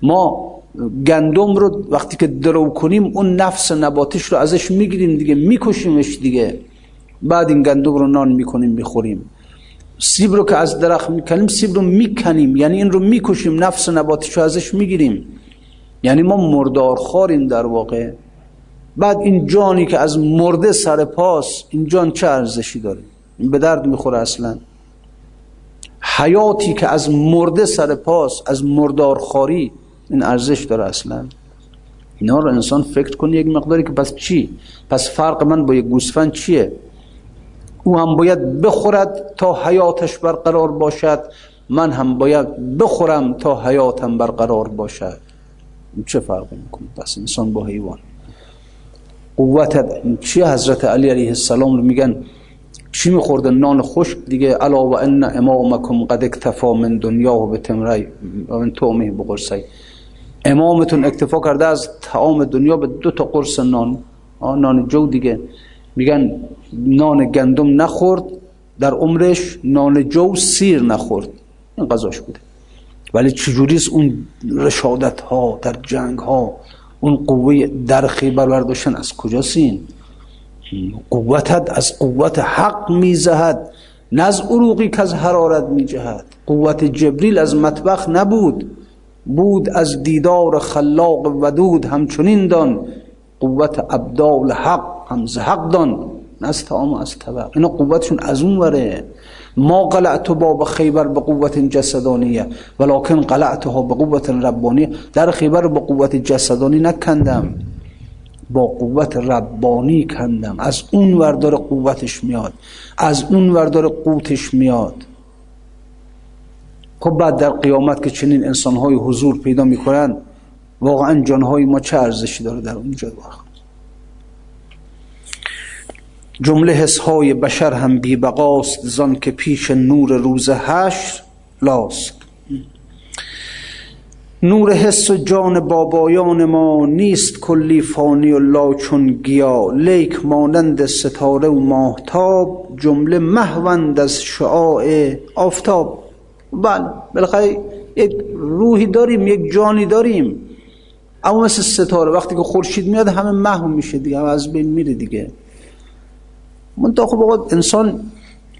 ما گندم رو وقتی که درو کنیم اون نفس نباتش رو ازش می‌گیریم دیگه میکشیمش دیگه. بعد این گندم رو نان می‌کنیم می‌خوریم. سیب رو که از درخت می‌کنیم سیب رو می‌کنیم. یعنی این رو می‌کشیم نفس نباتش رو ازش می‌گیریم. یعنی ما مردار خاریم در واقع. بعد این جانی که از مرده سر پاس این جان چه ارزشی داره؟ به درد می‌خوره اصلا. حیاتی که از مرده سر پاس از مردار خاری این ارزش داره اصلا. اینا رو انسان فکر کنه یک مقداری که پس چی؟ پس فرق من با یک گوسفند چیه؟ او هم باید بخورد تا حیاتش برقرار باشد. من هم باید بخورم تا حیاتم برقرار باشد. چه فرقی می‌کنه؟ پس انسان با حیوان. قوت چی حضرت علی علیه السلام رو میگن؟ چی میخورده نان خشک دیگه. الا و ان امامکم قد اکتفا من دنیا و به تمری و من تومه بقرسی. امامتون اکتفا کرده از تعام دنیا به دو تا قرص نان. نان جو دیگه. میگن نان گندم نخورد در عمرش نان جو سیر نخورد. این قضاش بوده. ولی چجوریست اون رشادت ها در جنگ ها اون قوه درخی برورداشتن؟ از کجاست این؟ قوتت از قوت حق میزهد نه از عروقی که از حرارت می جهد قوت جبریل از مطبخ نبود بود از دیدار خلاق ودود همچنین دان. قوت ابدال حق هم حق دان. نه از تعام از طبق. اینا قوتشون از اون وره. ما قلعت باب خیبر به قوت جسدانیه. ولکن قلعتها به قوت ربانیه. در خیبر با قوت جسدانی نکندم. با قوت ربانی کندم. از اون وردار قوتش میاد. از اون وردار قوتش میاد. خب بعد در قیامت که چنین انسانهای حضور پیدا می‌کنن واقعا جانهای ما چه ارزشی داره در اونجا؟ وقت جمله حسهای بشر هم بی بقاست زان که پیش نور روز حشر لاست. نور حس و جان بابایان ما نیست کلی فانی و لا چون گیا. لیک مانند ستاره و ماهتاب جمله محوند از شعاع آفتاب. بله بالاخره یک روحی داریم یک جانی داریم. اما مثل ستاره وقتی که خورشید میاد همه محو میشه دیگه همه از بین میره دیگه. من خب انسان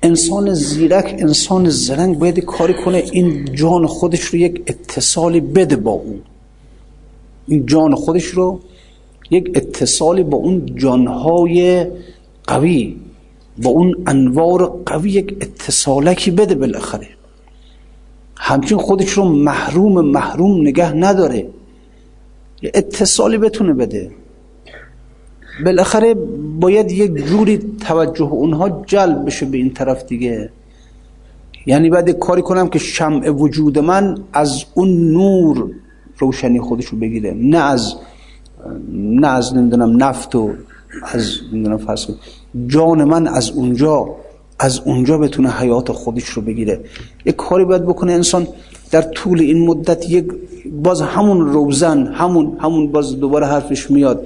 انسان زیرک انسان زرنگ باید کاری کنه این جان خودش رو یک اتصالی بده با اون. این جان خودش رو یک اتصالی با اون جانهای قوی با اون انوار قوی یک اتصالکی بده بالاخره. همچین خودش رو محروم محروم نگه نداره. اتصالی بتونه بده. بالاخره باید یک جوری توجه اونها جلب بشه به این طرف دیگه. یعنی باید کاری کنم که شمع وجود من از اون نور روشنی خودش رو بگیره. نه از نه از نمی‌دونم نفت و از نمی‌دونم فرض جان من از اونجا از اونجا بتونه حیات خودش رو بگیره. یک کاری باید بکنه انسان در طول این مدت یک باز همون روزن همون همون باز دوباره حرفش میاد.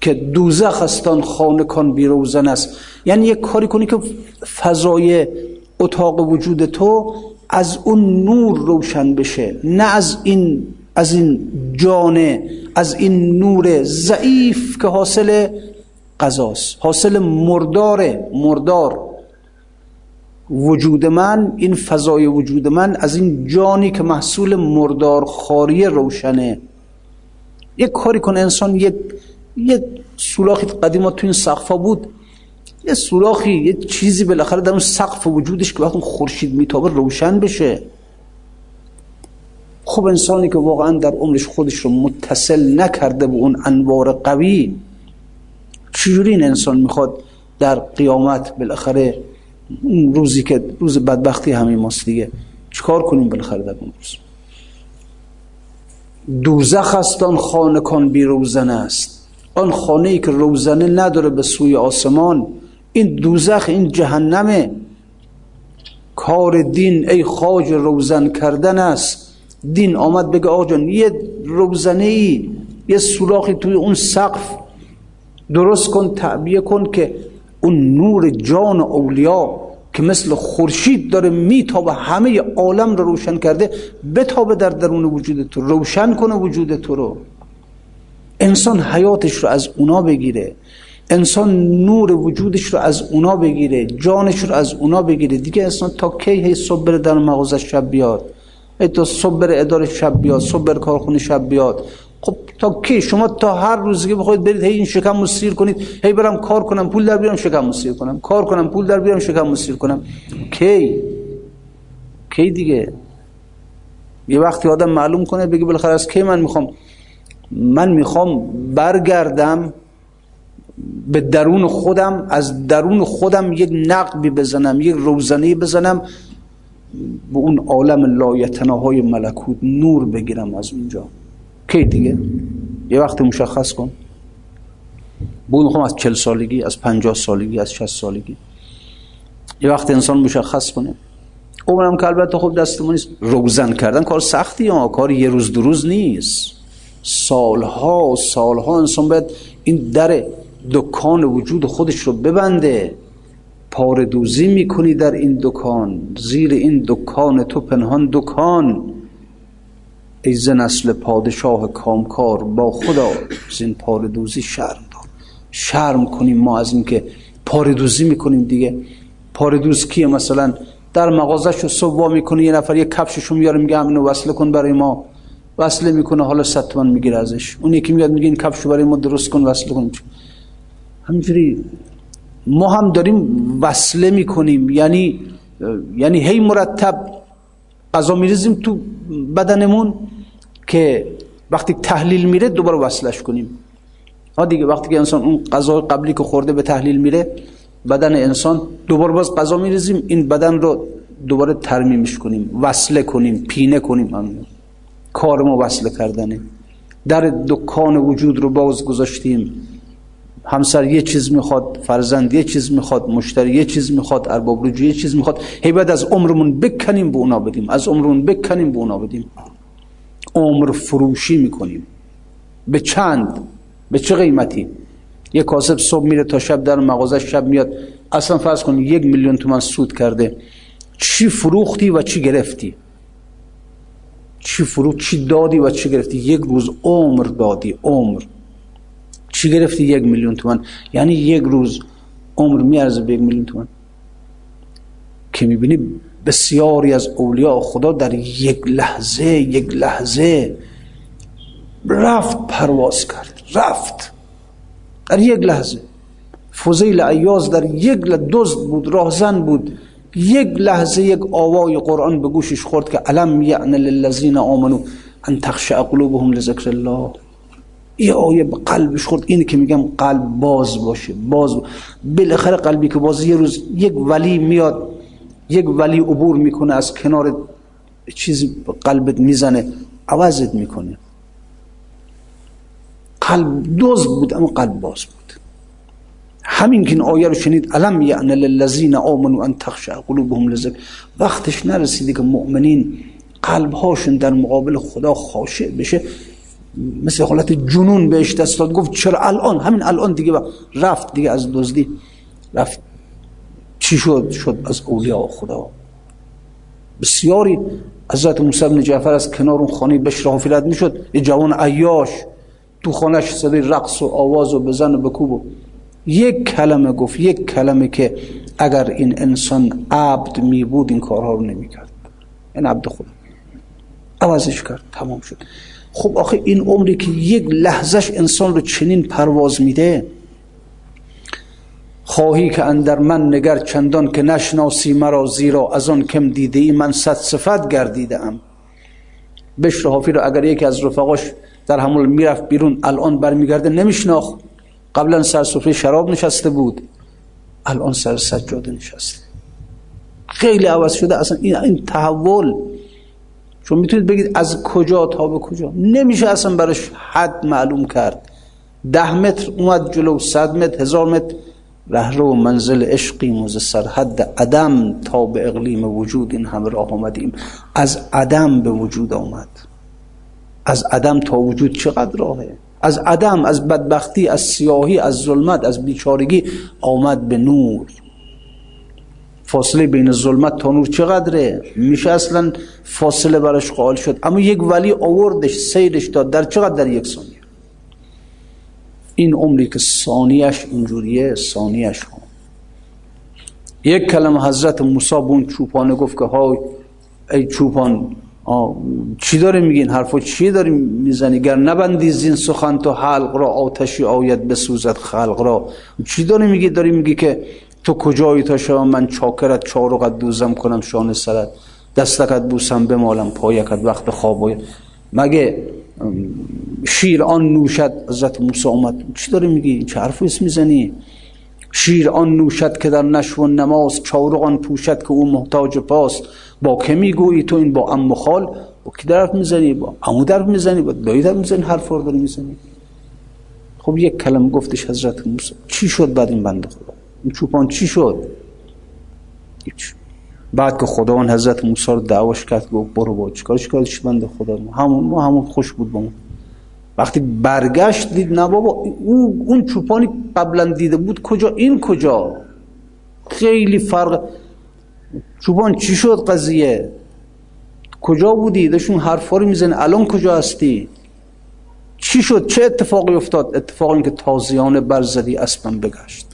که دوزخ هستان خانه کن بیروزن است. یعنی یک کاری کنی که فضای اتاق وجود تو از اون نور روشن بشه نه از این از این جانه از این نور ضعیف که حاصل قضاست حاصل مرداره مردار. وجود من این فضای وجود من از این جانی که محصول مردار خاری روشنه. یک کاری کنه انسان یک یه سوراخی قدیما تو این سقفا بود. یه سوراخی یه چیزی بالاخره در اون سقف وجودش که وقتی خورشید میتابه روشن بشه. خب انسانی که واقعا در عمرش خودش رو متصل نکرده به اون انوار قوی چجوری این انسان می‌خواد در قیامت بالاخره اون روزی که روز بدبختی همه ماست دیگه چیکار کنیم بالاخره در اون روز؟ دوزخ است آن خانه کن بی روزن است. آن خانه که روزنه نداره به سوی آسمان این دوزخ این جهنمه. کار دین ای خاج روزن کردن است. دین آمد بگه آقا جان یه روزنه ای یه سوراخی توی اون سقف. درست کن تعبیه کن که اون نور جان اولیا که مثل خورشید داره میتابه همه عالم رو روشن کرده بتابه در درون وجود تو روشن کنه وجود تو رو. انسان حیاتش رو از اونا بگیره. انسان نور وجودش رو از اونا بگیره. جانش رو از اونا بگیره. دیگه انسان تا کی هی صبح بره در مغازه شب بیاد؟ تا صبح بره اداره شب بیاد صبح بره کارخونه شب بیاد. خب تا کی؟ شما تا هر روز که بخواید برید هی این شکم رو سیر کنید هی برم کار کنم پول در بیارم شکم رو سیر کنم. کار کنم پول در بیارم شکم رو سیر کنم. کی؟ کی دیگه؟ یه وقتی آدم معلوم کنه بگه بالاخره از کی من می‌خوام من می‌خوام برگردم به درون خودم از درون خودم یک نقبی بزنم یک روزنه بزنم به اون عالم لایتناهای ملکوت نور بگیرم از اونجا. کی دیگه؟ یه وقت مشخص کن. بود می‌خوام از چل سالگی از پنجاه سالگی از شست سالگی. یه وقت انسان مشخص کنه. عمرم که البته خب دستمون نیست. روزن کردن کار سختی ها کار یه روز دو روز نیست. سالها سالها انسان باید این در دکان وجود خودش رو ببنده. پاردوزی می‌کنی در این دکان زیر این دکان تو پنهان دکان. ای اصل پادشاه کامکار با خدا زین پاردوزی شرم دار. شرم کنیم ما از اینکه پاردوزی می‌کنیم دیگه. پاردوز کیه مثلا؟ در مغازش رو صبح می‌کنه یه نفر یه کفششو میاره میگه همینو وصله کن برای ما. وصله می‌کنه حالا ست تومن می‌گیره ازش. اون یکی میاد میگه این کفشو برای ما درست کن وصله کن همینجوری ما هم داریم وصله می‌کنیم. یعنی یعنی هی مرتب غذا میریزیم تو بدنمون که وقتی تحلیل میره دوباره وصلش کنیم. ها دیگه وقتی که انسان اون غذا قبلی که خورده به تحلیل میره بدن انسان دوباره باز غذا میریزیم این بدن رو دوباره ترمیمش کنیم وصله کنیم پینه کنیم. همین کار ما وصله کردنه. در دکان وجود رو باز گذاشتیم. همسر یه چیز می‌خواد فرزند یه چیز می‌خواد مشتری یه چیز می‌خواد ارباب رجوع یه چیز می‌خواد. هی بعد از عمرمون بکنیم به اونا بدیم. از عمرمون بکنیم به اونا بدیم. عمر فروشی می‌کنیم. به چند؟ به چه قیمتی؟ یه کاسب صبح میره تا شب در مغازه شب میاد. اصلا فرض کن یک میلیون تومن سود کرده. چی فروختی و چی گرفتی؟ چی فروخت چی دادی و چی گرفتی؟ یک روز عمر دادی عمر. چی گرفتی یک میلیون تومن یعنی یک روز عمر میارزه به یک میلیون تومن که می‌بینی بسیاری از اولیاء خدا در یک لحظه یک لحظه رفت پرواز کرد رفت. در یک لحظه. فضیل عیاز در یک لحظه بود راهزن بود. یک لحظه یک آوای قرآن به گوشش خورد که علم یعن للذین آمنو ان تخشع قلوبهم لذکر الله. یه آیه به قلبش خورد. اینه که میگم قلب باز باشه. باز بالاخره قلبی که باز یه روز یک ولی میاد یک ولی عبور می‌کنه از کنار چیزی قلبت می‌زنه عوضت می‌کنه. قلب دوز بود اما قلب باز بود. همین که این آیه رو شنید علم یعنی للذین آمنوا ان تخشع قلوبهم لذکر وقتش نرسیده که مؤمنین قلبهاشون در مقابل خدا خاشع بشه. مثل حالت جنون بهش دست داد گفت چرا الان؟ همین الان دیگه رفت دیگه از دزدی. رفت. چی شد؟ شد از اولیاء خدا. بسیاری حضرت موسی بن جعفر از کنار اون خانه بشر حافلت می‌شد. یه جوان عیاش تو خانهش صدای رقص و آواز و بزن و بکوب یک کلمه گفت یک کلمه که اگر این انسان عبد می بود این کارها رو نمی کرد. این عبد خود. عوضش کرد تمام شد. خب آخه این عمری که یک لحظش انسان رو چنین پرواز میده خواهی که اندر من نگر چندان که نشناسی مرا زیرا از آن کم دیده ای من صد صفت گردیده ام بشر حافی رو اگر یکی از رفقاش در همون می‌رفت بیرون الان برمیگرده نمیشناخت. قبلا سر سفره شراب نشسته بود. الان سر سجاده نشسته. خیلی عوض شده. اصلا این, این تحول. چون می‌تونید بگید از کجا تا به کجا؟ نمیشه اصلا براش حد معلوم کرد. ده متر اومد جلو صد متر هزار متر. رهرو منزل عشقیم و سرحد عدم تا به اقلیم وجود این همه راه آمدیم. از عدم به وجود آمد. از عدم تا وجود چقدر راهه؟ از عدم از بدبختی از سیاهی از ظلمت از بیچارگی آمد به نور. فاصله بین ظلمت تا نور چقدره؟ میشه اصلا فاصله برش قائل شد. اما یک ولی آوردش سیرش داد. در چقدر در یک ثانیه؟ این عمری که ثانیش اینجوریه ثانیش هم یک کلمه حضرت موسی بون چوپانه گفت که های ای چوپان چی داری میگین؟ حرفا چی داری می‌زنی؟ گر نبندی زین سخن تو حلق را آتشی آید بسوزد خلق را. چی داری میگی؟ داری میگی که تو کجایی تا شما؟ من چاکرت چارقت دوزم کنم شان سرت. دستکت بوسم بمالم پایکت وقت خواب مگه شیر آن نوشد حضرت موسی اومد. چی داری میگی؟ چه حرفی اسم می‌زنی؟ شیر آن نوشد که در نشو نماز چارق آن پوشد که او محتاج پاست. با که می‌گویی تو این با ام خال با کی درف می‌زنی؟ با امو درف می‌زنی؟ با دایی درف می‌زنی؟ حرف رو داری می‌زنی؟ خب یک کلم گفتش حضرت موسی. چی شد بعد این بنده خدا؟ این چوپان چی شد؟ هیچ. بعد که خداوند حضرت موسی رو دعواش کرد گفت برو با چیکارش کردش بنده خدا؟ همون ما همون خوش بود با وقتی برگشت دید نه بابا اون اون چوپانی قبلا دیده بود کجا؟ این کجا؟ خیلی فرق چوپان چی شد قضیه؟ کجا بودی؟ داشون حرفا رو می‌زنه الان کجا هستی؟ چی شد؟ چه اتفاقی افتاد؟ اتفاقی که تازیانه برزدی اسبم بگشت.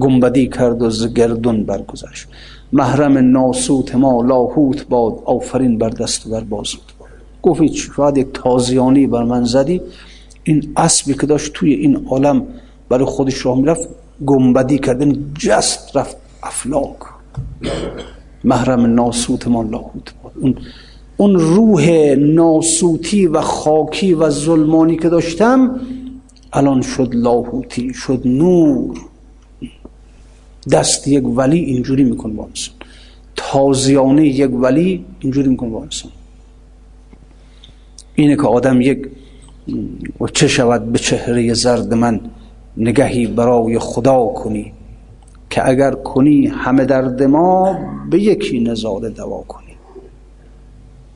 گنبدی کرد و ز گردون برگذشت. محرم ناسوت ما لاهوت باد. آفرین بر دست و بر بازود گفت شاید یک تازیانی بر من زدی. این اسبی که داشت توی این عالم برای خودش راه می‌رفت گنبدی کردن جست رفت افلاک. محرم ناسوت ما لاهوت باد اون اون روح ناسوتی و خاکی و ظلمانی که داشتم الان شد لاهوتی شد نور. دست یک ولی اینجوری میکن با انسان تازیانه یک ولی اینجوری میکن با انسان اینه که آدم یک و چه شود به چهره زرد من نگهی برای خدا کنی. که اگر کنی همه درد ما به یکی نظاره دوا کنی.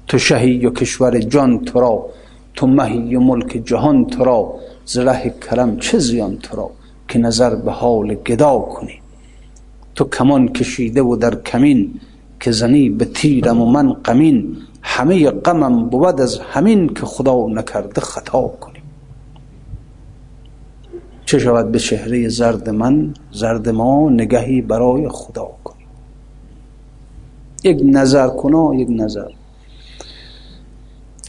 تو شهی و کشور جان تو را تو مهی و ملک جهان تو را زره کرم چه زیان تو را که نظر به حال گدا کنی. تو کمان کشیده و در کمین که زنی به تیرم و من قمین همه غمم بود از همین که خدا نکرده خطا کنی. چه شود به چهره زرد من؟ زرد ما نگهی برای خدا کنی یک نظر کنا یک نظر.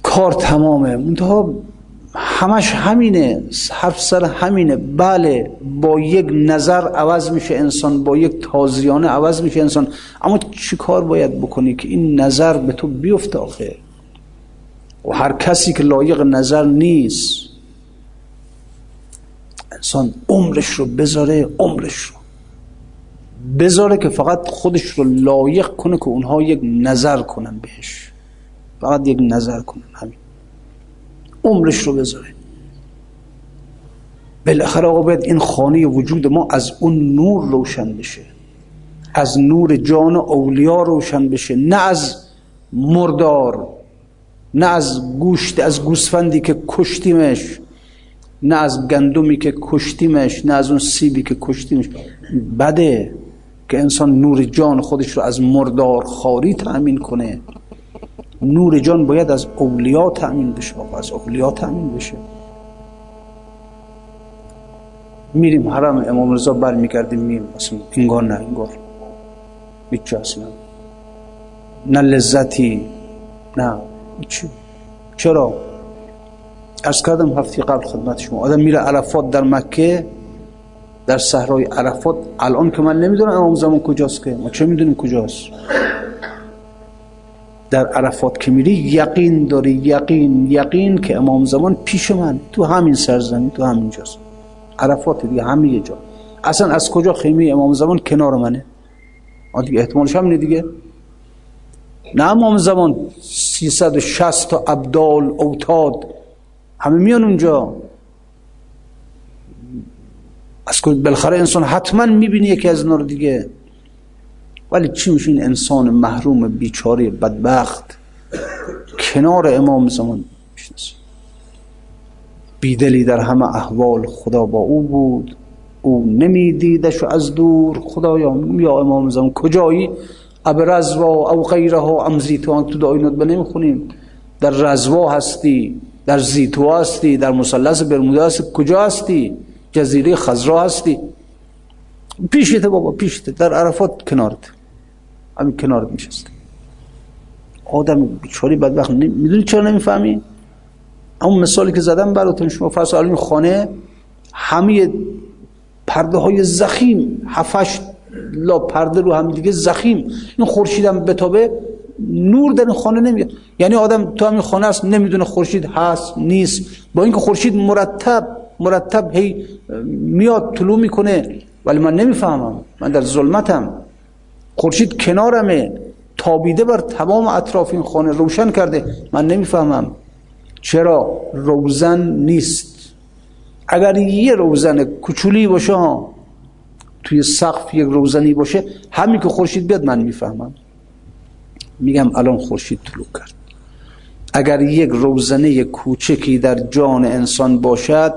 کار تمامه. منتها همش همینه حرف سر همینه. بله با یک نظر عوض میشه انسان با یک تازیانه عوض میشه انسان. اما چی کار باید بکنی که این نظر به تو بیفته آخه؟ و هر کسی که لایق نظر نیست انسان عمرش رو بذاره عمرش رو. بذاره که فقط خودش رو لایق کنه که اونها یک نظر کنن بهش. فقط یک نظر کنن همین. عمرش رو بذاره. بالاخره آقا باید این خانه وجود ما از اون نور روشن بشه. از نور جان اولیا روشن بشه. نه از مردار نه از گوشت از گوسفندی که کشتیمش. نه از گندمی که کشتیمش نه از اون سیبی که کشتیمش. بده که انسان نور جان خودش رو از مردار خاری تأمین کنه. نور جان باید از اولیا تأمین بشه از اولیا تأمین بشه. میریم حرم امام رضا بر می‌کردیم میریم. اصلا انگار نه انگار. هیچ اصلا. نه لذتی نه چرا؟ ارز کردم هفته قبل خدمت شما. آدم میره عرفات در مکه در صحرای عرفات. الان که من نمی‌دونم امام زمان کجاست که ما چه می‌دونیم کجاست. در عرفات که میری یقین داری یقین یقین که امام زمان پیش من تو همین سرزمین تو همین جاست. عرفات دیگه همه جا. اصلا از کجا خیمه امام زمان کنار منه؟ دیگه احتمالش همینه دیگه. نه امام زمان 360 تا ابدال اوتاد. همه میان اونجا. از کل بالاخره انسان حتما می‌بینی یکی از اینا دیگه. ولی چی میشه این انسان محروم بیچاره بدبخت؟ کنار امام زمان می‌شناسه. بیدلی در همه احوال خدا با او بود. او نمیدیدش از دور. خدایا یا امام زمان کجایی؟ اب رزوا او غیره ام زیتوان تو دعای به نمی‌خونیم. در رزوا هستی. در زیتوا هستی در مثلث برمودا هستی. کجا هستی؟ جزیره خضرا هستی. پیشته بابا پیشته. در عرفات کنارت همین کنارت میشسته آدم بیچاری بدبخت می‌دونی چرا نمی‌فهمی؟ اون مثالی که زدم براتون شما فرض این خانه همه پرده های زخیم هفش لا پرده رو هم دیگه زخیم. این خورشیدم بتابه نور در خانه نمیاد. یعنی آدم تو همین خانه است نمی‌دونه خورشید هست نیست. با اینکه خورشید مرتب مرتب هی میاد طلوع می‌کنه. ولی من نمی‌فهمم. من در ظلمتم. خورشید کنارمه. تابیده بر تمام اطراف این خانه. روشن کرده. من نمی‌فهمم. چرا؟ روزن نیست. اگر یه روزن کوچولی باشه توی سقف یک روزنی باشه همین که خورشید بیاد من می‌فهمم. میگم الان خورشید طلوع کرد. اگر یک روزنه کوچکی در جان انسان باشد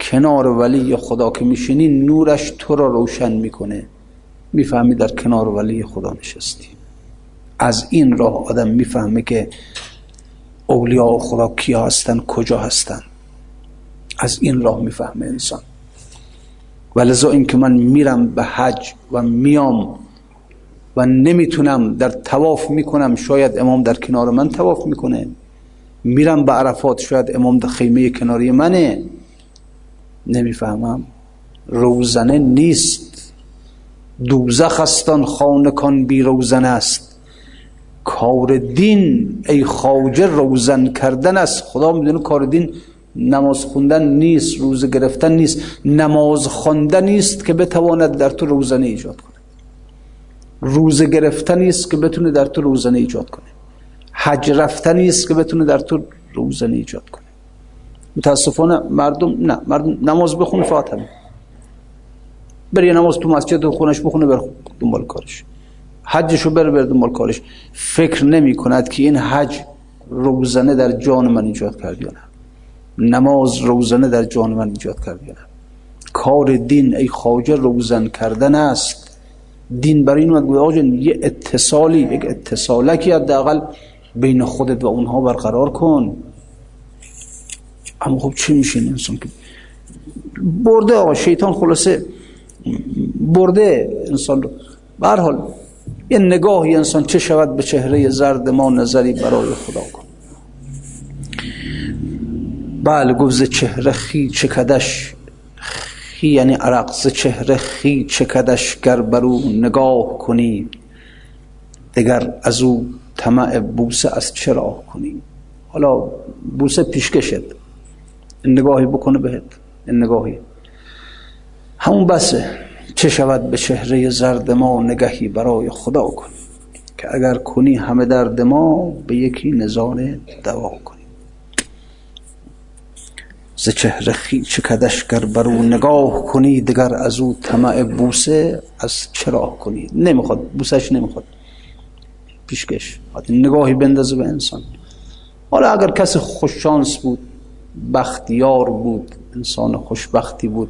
کنار ولی خدا که میشینی نورش تو را روشن می‌کنه. می‌فهمی در کنار ولی خدا نشستی. از این راه آدم می‌فهمه که اولیاء خدا کیا هستن کجا هستن. از این راه می‌فهمه انسان. و لذا اینکه من میرم به حج و میام و نمی‌تونم در تواف می‌کنم شاید امام در کنار من تواف می‌کنه. میرم به عرفات شاید امام در خیمه کناری منه. نمی‌فهمم. روزنه نیست. دوزخ استان خانکان بی روزنه است. کار دین ای خواجه روزن کردن است. خدا می‌دونه کار دین نماز خوندن نیست روزه گرفتن نیست. نماز خواندن نیست که بتواند در تو روزنه ایجاد روزه گرفتن نیست که بتونه در تو روزنه ایجاد کنه. حج رفتن نیست که بتونه در تو روزنه ایجاد کنه. متاسفانه مردم نه مردم نماز بخونه فقط همین. بری نماز تو مسجد و خونش بخونه بر دنبال کارش. حجشو بره بر دنبال کارش. فکر نمی کند که این حج روزنه در جان من ایجاد کرد یا نه. نماز روزنه در جان من ایجاد کرد یا نه. کار دین ای خواجه روزن کردن است. دین برای این اومد یه اتصالی یک اتصالکی حداقل بین خودت و اونها برقرار کن. اما خب چی میشه انسان که برده آقا شیطان خلاصه برده انسان رو. به حال یه نگاهی انسان چه شود به چهره زرد ما نظری برای خدا کن. بله گفت چهره خی چکدش خی یعنی عرق ز چهره خی چکدش گر برو نگاه کنی دگر از او طمع بوسه از چرا کنی. حالا بوسه پیشکشت نگاهی بکنه بهت نگاهی. همون بسه چه شود به چهره زرد ما نگهی برای خدا کن که اگر کنی همه درد ما به یکی نظاره دوا کنی. ز چهره خیچ کدش گر بر او نگاه کنی دگر از او طمع بوسه از چرا کنی. نمی‌خواد بوسش نمی‌خواد. پیشکش نگاهی بندازه به انسان. حالا اگر کسی خوششانس بود بختیار بود انسان خوشبختی بود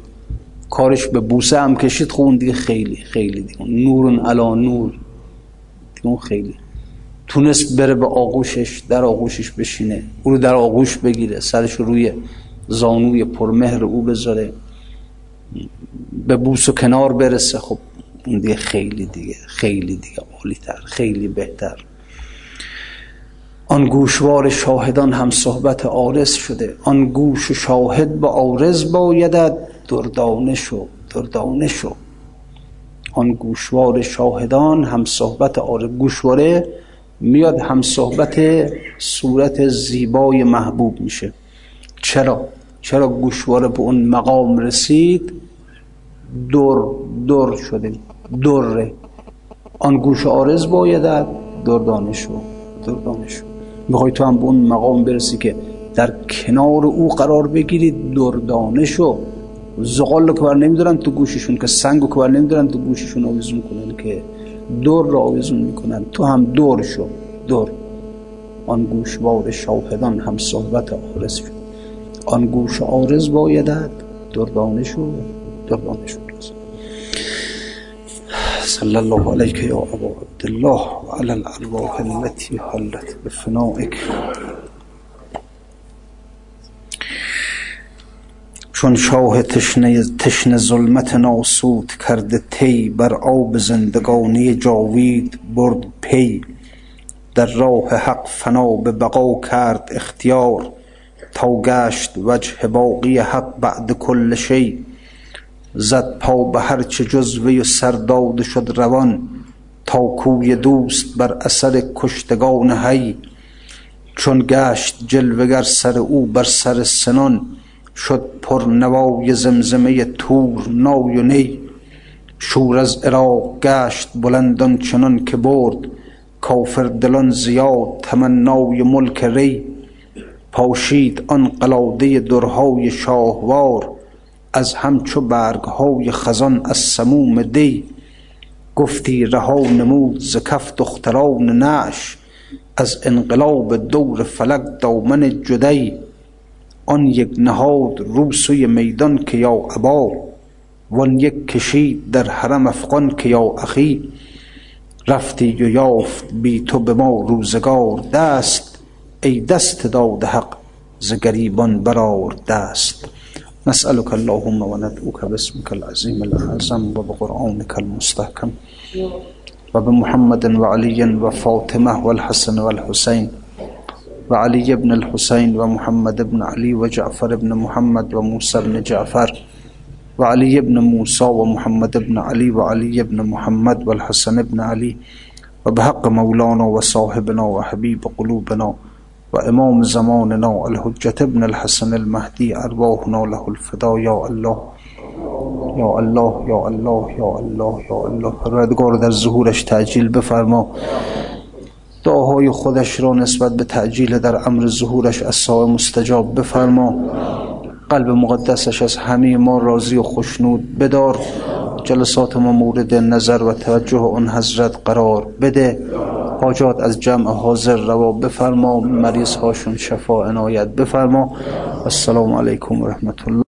کارش به بوسه هم کشید خون دیگه خیلی خیلی دیگه. نور علا نور. دیگه اون خیلی. تونست بره به آغوشش در آغوشش بشینه. او رو در آغوش بگیره سرش روی زانوی پرمهر او بذاره به بوس و کنار برسه. خب این دیگه خیلی دیگه خیلی دیگه عالی تر خیلی بهتر. آن گوشوار شاهدان هم صحبت آرز شده. آن گوش شاهد با آرز بایدد دردانه شو دردانه شو. آن گوشوار شاهدان هم صحبت آرز گوشواره میاد هم صحبت صورت زیبای محبوب میشه. چرا؟ چرا گوشواره به اون مقام رسید؟ در در شده. دره آن گوش آرز بایدد دردانه شو دردانه شو می‌خوای تو هم به اون مقام برسی که در کنار او قرار بگیری. دردانه شو زغال که بر نمیدارن تو گوششون که سنگ که بر نمیدارن تو گوششون آویزون کنن که دور را آویزون می‌کنن. تو هم دور شو. دور. آن گوشوار شاهدان هم صحبت آخرس شد آن گوش آرز بایدد دردانه شو دردانه شو. صلى الله عليك يا أبا عبد الله وعلى الأرواح التي حلت بفنائك چون شاه تشنه, تشنه ظلمت ناسود کرده تی بر آب زندگانی جاوید برد پی در راه حق فنا به بقا کرد اختیار. تا گشت وجه باقی حق بعد کل شی. زد پا به هرچه جزوه و سرداد شد روان تا کوی دوست بر اثر کشتگان هی چون گشت جلوگر سر او بر سر سنان شد پر نوای زمزمه تور نای و نی. شور از عراق گشت بلندان چنان که برد کافر دلان زیاد تمنای ملک ری. پاشید آن قلاده درهای شاهوار از همچو برگ های خزان از سموم دی. گفتی رها نمود ز کف دختران نعش از انقلاب دور فلک دامن جدی. آن یک نهاد رو سوی میدان که یا ابا وان یک کشید در حرم افغان که یا اخی. رفتی و یافت بی تو به ما روزگار دست ای دست داد حق ز گریبان برار دست. نسألك اللهم وندعوك باسمك العظيم الأعظم وبقرآنك المستحكم وبمحمد وعلي وفاطمة والحسن والحسين وعلي بن الحسين ومحمد بن علي وجعفر بن محمد وموسى بن جعفر وعلي بن موسى ومحمد بن علي وعلي بن محمد والحسن بن علي وبحق مولانا وصاحبنا وحبيب قلوبنا وإمام زماننا الحجة ابن الحسن المهدي أرواحنا له الفدا يا الله یا الله یا الله یا الله یا الله. پروردگار در ظهورش تعجیل بفرما. دعاهای خودش را نسبت به تعجیل در امر ظهورش از مستجاب بفرما. قلب مقدسش از همه ما راضی و خشنود بدار. جلسات ما مورد نظر و توجه اون حضرت قرار بده. حاجات از جمع حاضر روا بفرما مریض هاشون شفا عنایت بفرما. السلام علیکم و رحمت الله.